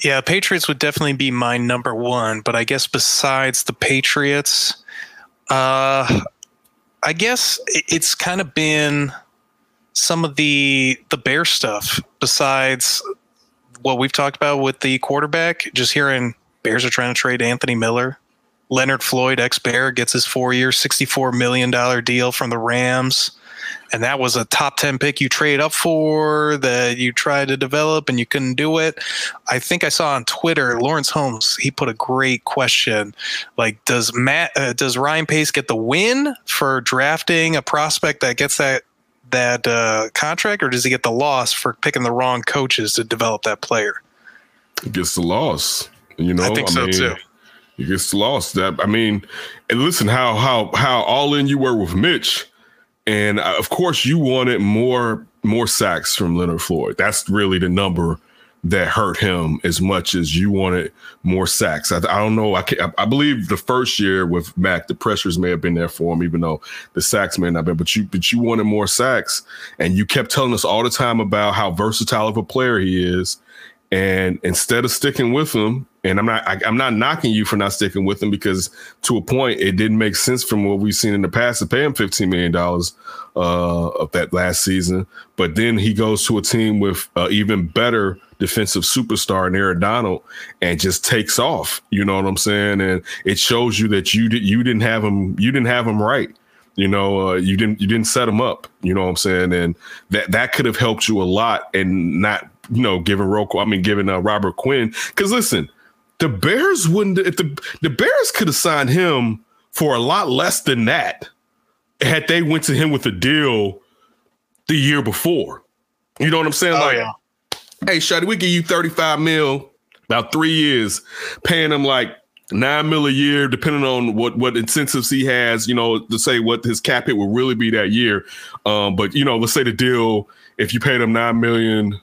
Yeah, Patriots would definitely be my number one, but I guess besides the Patriots, uh I guess it's kind of been some of the the bear stuff besides what we've talked about with the quarterback just hearing bears are trying to trade anthony miller. Leonard floyd ex-bear gets his four-year $64 million deal from the rams. And that was a top 10 pick you trade up for that you tried to develop and you couldn't do it. I think i saw on twitter lawrence holmes he put a great question like does matt uh, does ryan pace get the win for drafting a prospect that gets that that uh, contract or does he get the loss for picking the wrong coaches to develop that player? He gets the loss you know? i think I so mean, too. he gets lost that i mean and listen how how how all in you were with mitch and uh, of course, you wanted more more sacks from Leonard Floyd. That's really the number that hurt him as much as you wanted more sacks. I, I don't know. I, I believe the first year with Mac, the pressures may have been there for him, even though the sacks may not have been. But you, but you wanted more sacks, and you kept telling us all the time about how versatile of a player he is. And instead of sticking with him, and I'm not I, am not knocking you for not sticking with him because to a point it didn't make sense from what we've seen in the past to pay him 15 million dollars uh, of that last season. But then he goes to a team with uh, even better defensive superstar in Aaron Donald and just takes off. You know what I'm saying? And it shows you that you did you didn't have him you didn't have him right. You know, uh, you didn't you didn't set him up. You know what I'm saying? And that that could have helped you a lot and not you know giving Rocco. I mean, giving uh, Robert Quinn. Because listen, the Bears wouldn't. If the the Bears could have signed him for a lot less than that had they went to him with a deal the year before. You know what I'm saying? Oh, like, yeah. Hey, Shuddy, we give you 35 mil about three years, paying him like nine mil a year, depending on what what incentives he has. You know, to say what his cap hit will really be that year. Um, but you know, let's say the deal if you paid him nine million.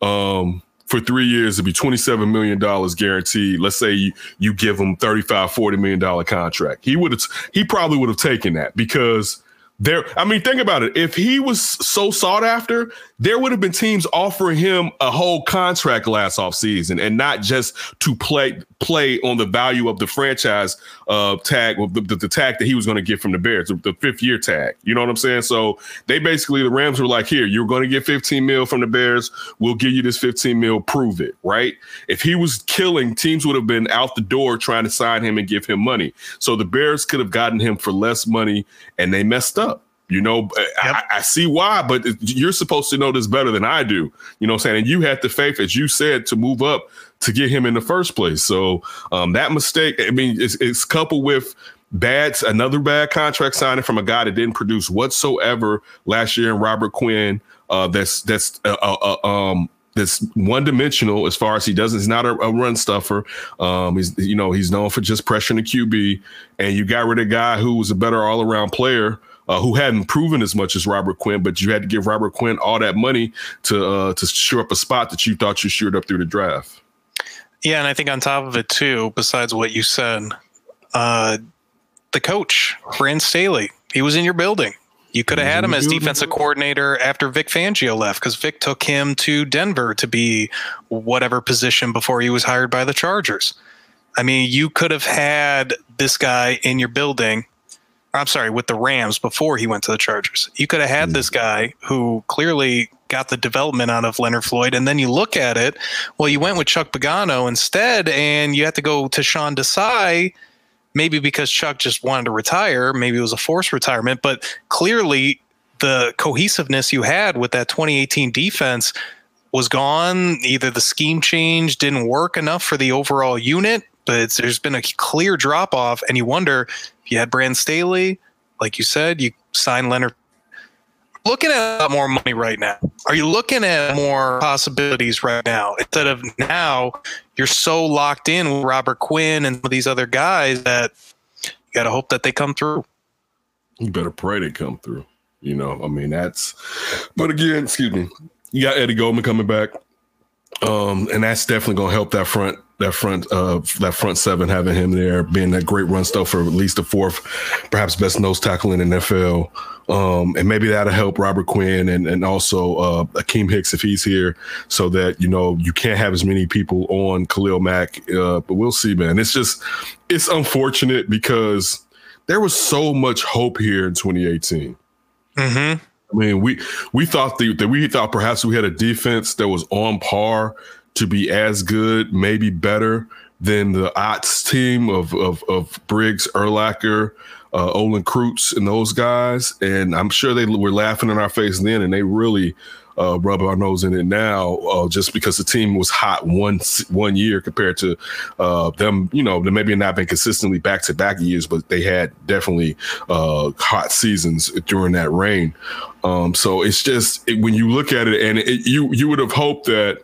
Um, for three years, it'd be $27 million guaranteed. Let's say you, you give him 35, $40 million contract. He would have, he probably would have taken that because there, I mean, think about it. If he was so sought after, there would have been teams offering him a whole contract last offseason and not just to play play on the value of the franchise uh, tag, the, the, the, tag that he was going to get from the Bears, the, the, fifth year tag. You know what I'm saying? So they basically, the Rams were like, here, you're going to get 15 mil from the Bears. We'll give you this 15 mil. Prove it, right? If he was killing, teams would have been out the door trying to sign him and give him money. So the Bears could have gotten him for less money and they messed up. You know, yep. I, I, see why, but you're supposed to know this better than I do. You know what I'm saying? And you had the faith, as you said, to move up to get him in the first place. So um, that mistake, I mean, it's, it's coupled with bad, another bad contract signing from a guy that didn't produce whatsoever last year in Robert Quinn. Uh, that's that's uh, uh, uh um, that's one dimensional as far as he doesn't. He's not a, a, run stuffer. Um, he's you know he's known for just pressuring the QB, and you got rid of a guy who was a better all around player uh, who hadn't proven as much as Robert Quinn, but you had to give Robert Quinn all that money to uh, to shore up a spot that you thought you shored up through the draft. Yeah, and I think on top of it too, besides what you said, uh, the coach Brandon Staley, he was in your building. You could have had him as defensive coordinator after Vic Fangio left because Vic took him to Denver to be whatever position before he was hired by the Chargers. I mean, you could have had this guy in your building I'm sorry, with the Rams before he went to the Chargers. You could have had mm. this guy who clearly got the development out of Leonard Floyd, and then you look at it. Well, you went with Chuck Pagano instead, and you had to go to Sean Desai, maybe because Chuck just wanted to retire. Maybe it was a forced retirement, but clearly the cohesiveness you had with that 2018 defense was gone. Either the scheme change didn't work enough for the overall unit, but there's been a clear drop off, and you wonder if you had Brand Staley, like you said, you sign Leonard. Looking at a lot more money right now. Are you looking at more possibilities right now instead of now? You're so locked in with Robert Quinn and these other guys that you got to hope that they come through. You better pray they come through. You know, I mean that's. But again, excuse me, you got Eddie Goldman coming back, um, and that's definitely to help that front that front uh that front seven having him there being that great run stuff for at least the fourth perhaps best nose tackle in the NFL um and maybe that'll help Robert Quinn and and also uh Akiem Hicks if he's here so that you know you can't have as many people on Khalil Mack uh but we'll see man. It's just it's unfortunate because there was so much hope here in 2018 Mm-hmm. I mean, we we thought the, that we thought perhaps we had a defense that was on par to be as good, maybe better than the Ots team of of, of Briggs, Urlacher, uh, Olin Kreutz, and those guys. And I'm sure they were laughing in our face then, and they really uh, rub our nose in it now, uh, just because the team was hot one one year compared to uh, them. You know, they maybe not been consistently back to back years, but they had definitely uh, hot seasons during that reign. Um, so it's just it, when you look at it, and it, you you would have hoped that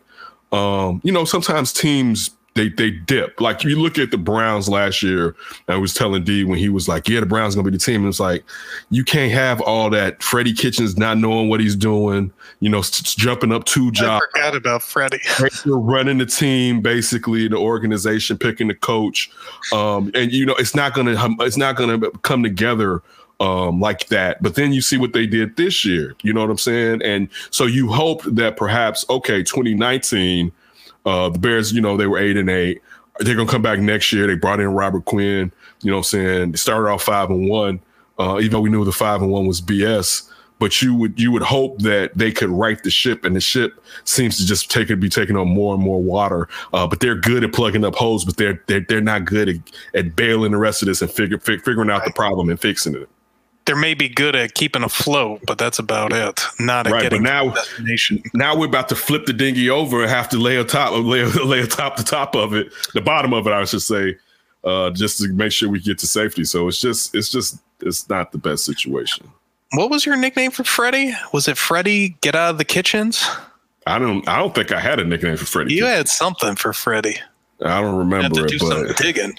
um, you know sometimes teams they they dip. Like you look at the Browns last year, I was telling D when he was like, "Yeah, the Browns gonna be the team." And it's like you can't have all that. Freddie Kitchens not knowing what he's doing, you know, s- jumping up two jobs. I forgot about Freddie. <laughs> You're running the team, basically the organization, picking the coach, um, and you know it's not gonna it's not gonna come together um, like that. But then you see what they did this year. You know what I'm saying? And so you hope that perhaps okay, 2019, uh, the Bears, you know, they were eight and eight. They're gonna come back next year. They brought in Robert Quinn. You know what I'm saying? They started off five and one, uh, even though we knew the five and one was BS. But you would you would hope that they could right the ship, and the ship seems to just take it be taking on more and more water. Uh, but they're good at plugging up holes, but they're they're, they're not good at, at bailing the rest of this and figure, fig, figuring out the problem and fixing it. They're maybe good at keeping afloat, but that's about it. Not at Right, but getting now- to destination. Now we're about to flip the dinghy over and have to lay a top, lay, <laughs> lay atop the top of it, the bottom of it, I should say, uh, just to make sure we get to safety. So it's just, it's just, it's not the best situation. What was your nickname for Freddie? Was it Freddie Get Out of the Kitchens? I don't, I don't think I had a nickname for Freddie. You had something for Freddie. I don't remember it, some but digging.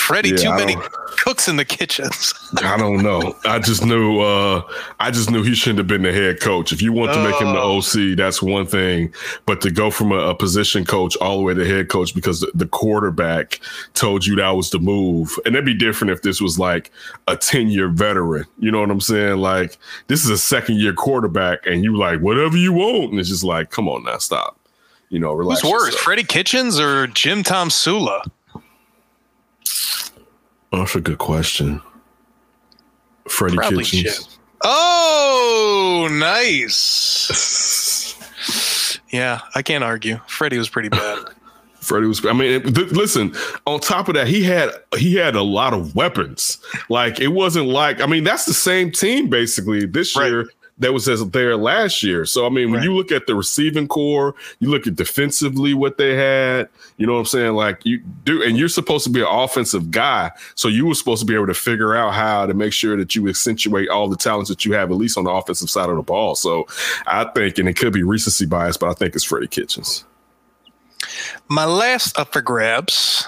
Freddie, Yeah, too I many cooks in the kitchens. <laughs> I don't know. I just knew, uh, I just knew he shouldn't have been the head coach. If you want to make him the Oh. OC, that's one thing. But to go from a, a position coach all the way to head coach because the, the quarterback told you that was the move, and it'd be different if this was like a ten year veteran. You know what I'm saying? Like this is a second year quarterback, and you like whatever you want, and it's just like, come on now, stop. You know, relax. Who's worse, yourself. Freddie Kitchens or Jim Tomsula? That's a good question. Freddie Probably Kitchens. Jim. Oh, nice. Yeah, I can't argue. Freddie was pretty bad. <laughs> Freddie was. I mean, it- th- listen. On top of that, he had he had a lot of weapons. Like it wasn't like. I mean, that's the same team basically this Right. year that was as there last year. So I mean, when Right. you look at the receiving core, you look at defensively what they had. You know what I'm saying? Like you do, and you're supposed to be an offensive guy, so you were supposed to be able to figure out how to make sure that you accentuate all the talents that you have, at least on the offensive side of the ball. So I think, and it could be recency bias, but I think it's Freddie Kitchens. My last up for grabs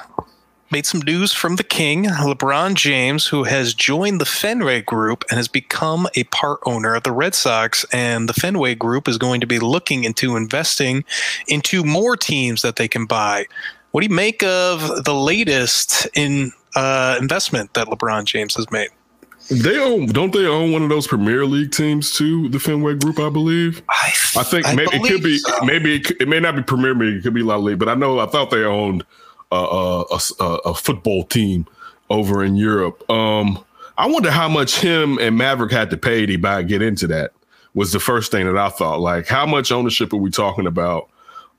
made some news from the king, LeBron James, who has joined the Fenway Group and has become a part owner of the Red Sox. And the Fenway Group is going to be looking into investing into more teams that they can buy. What do you make of the latest in uh, investment that LeBron James has made? They own, don't they own one of those Premier League teams too? The Fenway Group, I believe. I, I think maybe it could be, so. maybe it, could, it may not be Premier League. It could be La Liga, but I know I thought they owned a, a, a, football team over in Europe. Um, I wonder how much him and Maverick had to pay to buy get into that. Was the first thing that I thought. Like, how much ownership are we talking about?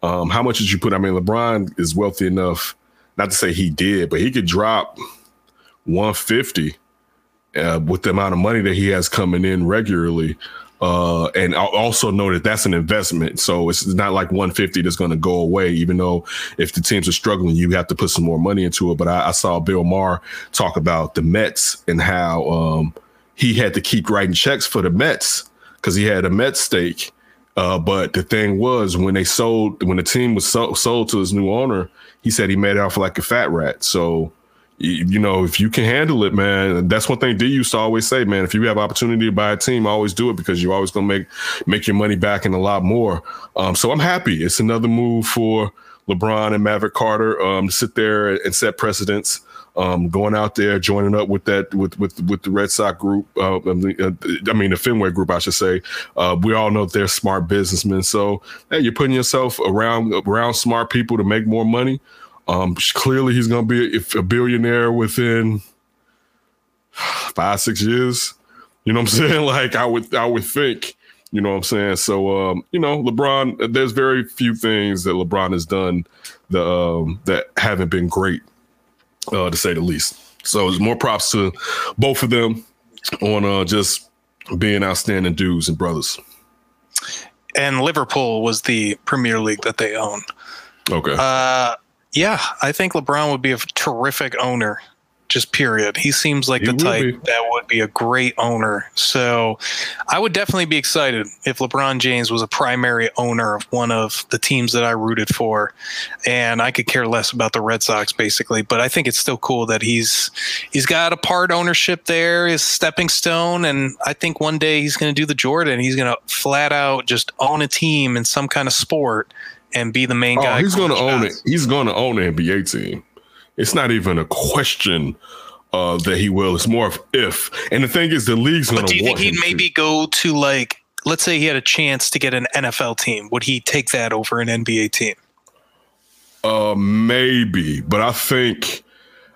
Um, how much did you put? I mean, LeBron is wealthy enough, not to say he did, but he could drop 150 uh, with the amount of money that he has coming in regularly. Uh, and I also know that that's an investment. So it's not like 150 that's going to go away, even though if the teams are struggling, you have to put some more money into it. But I, I saw Bill Maher talk about the Mets and how um, he had to keep writing checks for the Mets because he had a Mets stake. Uh, but the thing was, when they sold, when the team was so, sold to his new owner, he said he made it off like a fat rat. So you, know, if you can handle it, man, that's one thing D used to always say, man. If you have opportunity to buy a team, always do it because you're always gonna make make your money back and a lot more. Um, so I'm happy. It's another move for LeBron and Maverick Carter um, to sit there and set precedents. Um, going out there, joining up with that with with with the Red Sox group. Uh, I mean, the Fenway group, I should say. Uh, we all know they're smart businessmen. So, hey, you're putting yourself around around smart people to make more money. Um, clearly, he's going to be a, a billionaire within five six years. You know what I'm <laughs> saying? Like I would I would think. You know what I'm saying? So um, you know, LeBron. There's very few things that LeBron has done that um, that haven't been great uh, to say the least. So it's more props to both of them on uh, just being outstanding dudes and brothers. And Liverpool was the Premier League that they own. Okay. Uh, yeah, I think LeBron would be a terrific owner just period. He seems like he the type be. that would be a great owner. So I would definitely be excited if LeBron James was a primary owner of one of the teams that I rooted for. And I could care less about the Red Sox basically, but I think it's still cool that he's he's got a part ownership there, his stepping stone, and I think one day he's gonna do the Jordan. He's gonna flat out just own a team in some kind of sport and be the main oh, guy. He's gonna own it. He's gonna own an NBA team. It's not even a question uh, that he will. It's more of if. And the thing is, the league's going to. Do you think he'd maybe to. go to like, let's say he had a chance to get an NFL team? Would he take that over an NBA team? Uh, maybe, but I think,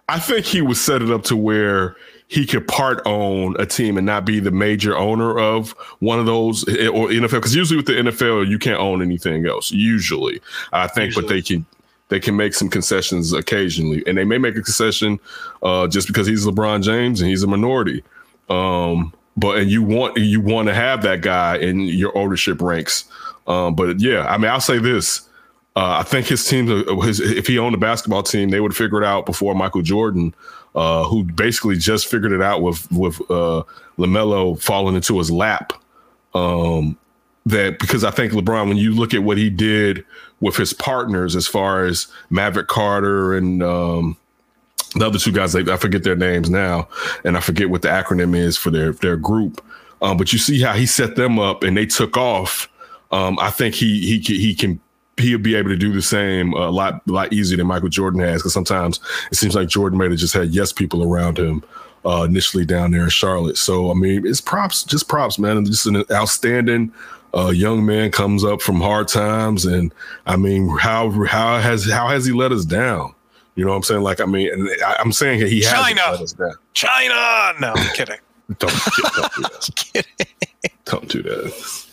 I think he would set it up to where he could part own a team and not be the major owner of one of those eh, or NFL. Because usually with the NFL, you can't own anything else. Usually, I think, usually. but they can they can make some concessions occasionally, and they may make a concession uh, just because he's LeBron James and he's a minority. Um, but and you want you want to have that guy in your ownership ranks. Um, but yeah, I mean, I'll say this: uh, I think his team, his, if he owned a basketball team, they would figure it out before Michael Jordan, uh, who basically just figured it out with with uh, Lamelo falling into his lap. Um, that because I think LeBron, when you look at what he did with his partners, as far as Maverick Carter and um, the other two guys, I forget their names now, and I forget what the acronym is for their their group. Um, but you see how he set them up, and they took off. Um, I think he he he can he'll be able to do the same a lot a lot easier than Michael Jordan has. Because sometimes it seems like Jordan may have just had yes people around him uh, initially down there in Charlotte. So I mean, it's props, just props, man. And just an outstanding a young man comes up from hard times, and I mean, how how has how has he let us down? You know what I'm saying? Like, I mean, and I, am saying he has China. let us down. China. No, I'm kidding. don't, don't do that. <laughs> kidding. Don't do that.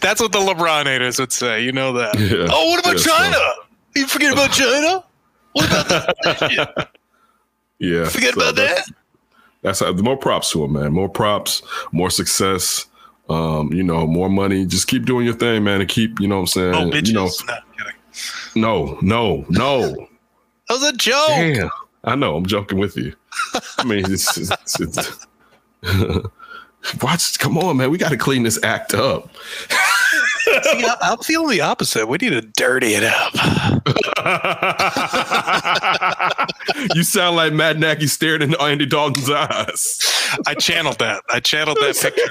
That's what the LeBron haters would say. You know that. Yeah. Oh, what about yeah, China? So. You forget about China? What about that? <laughs> yeah. Forget so about that. That's the more props to him, man. More props, more success um, you know, more money. Just keep doing your thing, man, and keep, you know what I'm saying? Oh, bitches. You know, no, no, no. that was a joke. Damn. I know, I'm joking with you. I mean, it's, it's, it's <laughs> watch, come on, man. We got to clean this act up. See, I'm feeling the opposite. We need to dirty it up. you sound like Matt Nagy stared into Andy Dalton's eyes. I channeled that. I channeled that picture.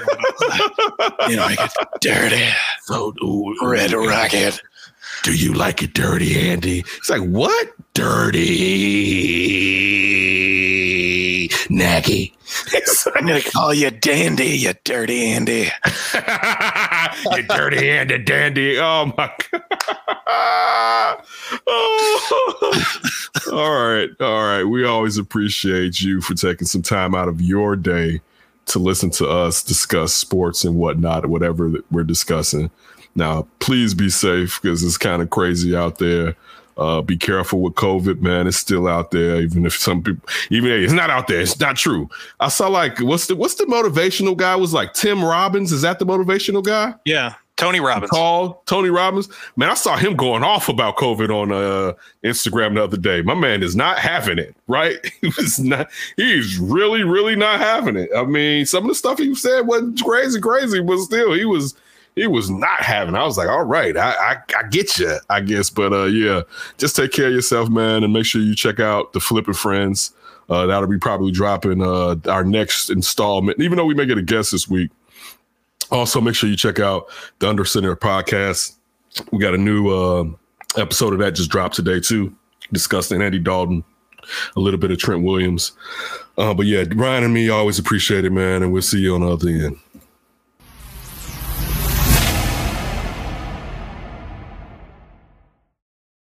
you know, I get dirty. So, ooh, red rocket. Do you like it dirty, Andy? It's like, what? Dirty. Nagy. I'm going to call you Dandy, you dirty Andy. <laughs> you dirty Andy Dandy. Oh, my God. <laughs> oh. all right. All right. We always appreciate you for taking some time out of your day to listen to us discuss sports and whatnot, whatever we're discussing. Now, please be safe because it's kind of crazy out there. Uh, be careful with COVID, man. It's still out there, even if some people, even it's not out there. It's not true. I saw like what's the what's the motivational guy was like Tim Robbins. Is that the motivational guy? Yeah, Tony Robbins. Call Tony Robbins. Man, I saw him going off about COVID on uh, Instagram the other day. My man is not having it, right? <laughs> He was not. He's really, really not having it. I mean, some of the stuff he said wasn't crazy, crazy, but still, he was he was not having. I was like, all right, I, I, I get you, I guess. But uh, yeah, just take care of yourself, man, and make sure you check out the Flipping Friends. Uh, that'll be probably dropping uh, our next installment. Even though we may get a guest this week, also make sure you check out the Under Center podcast. We got a new uh, episode of that just dropped today too, discussing Andy Dalton, a little bit of Trent Williams. Uh, but yeah, Ryan and me always appreciate it, man, and we'll see you on the other end.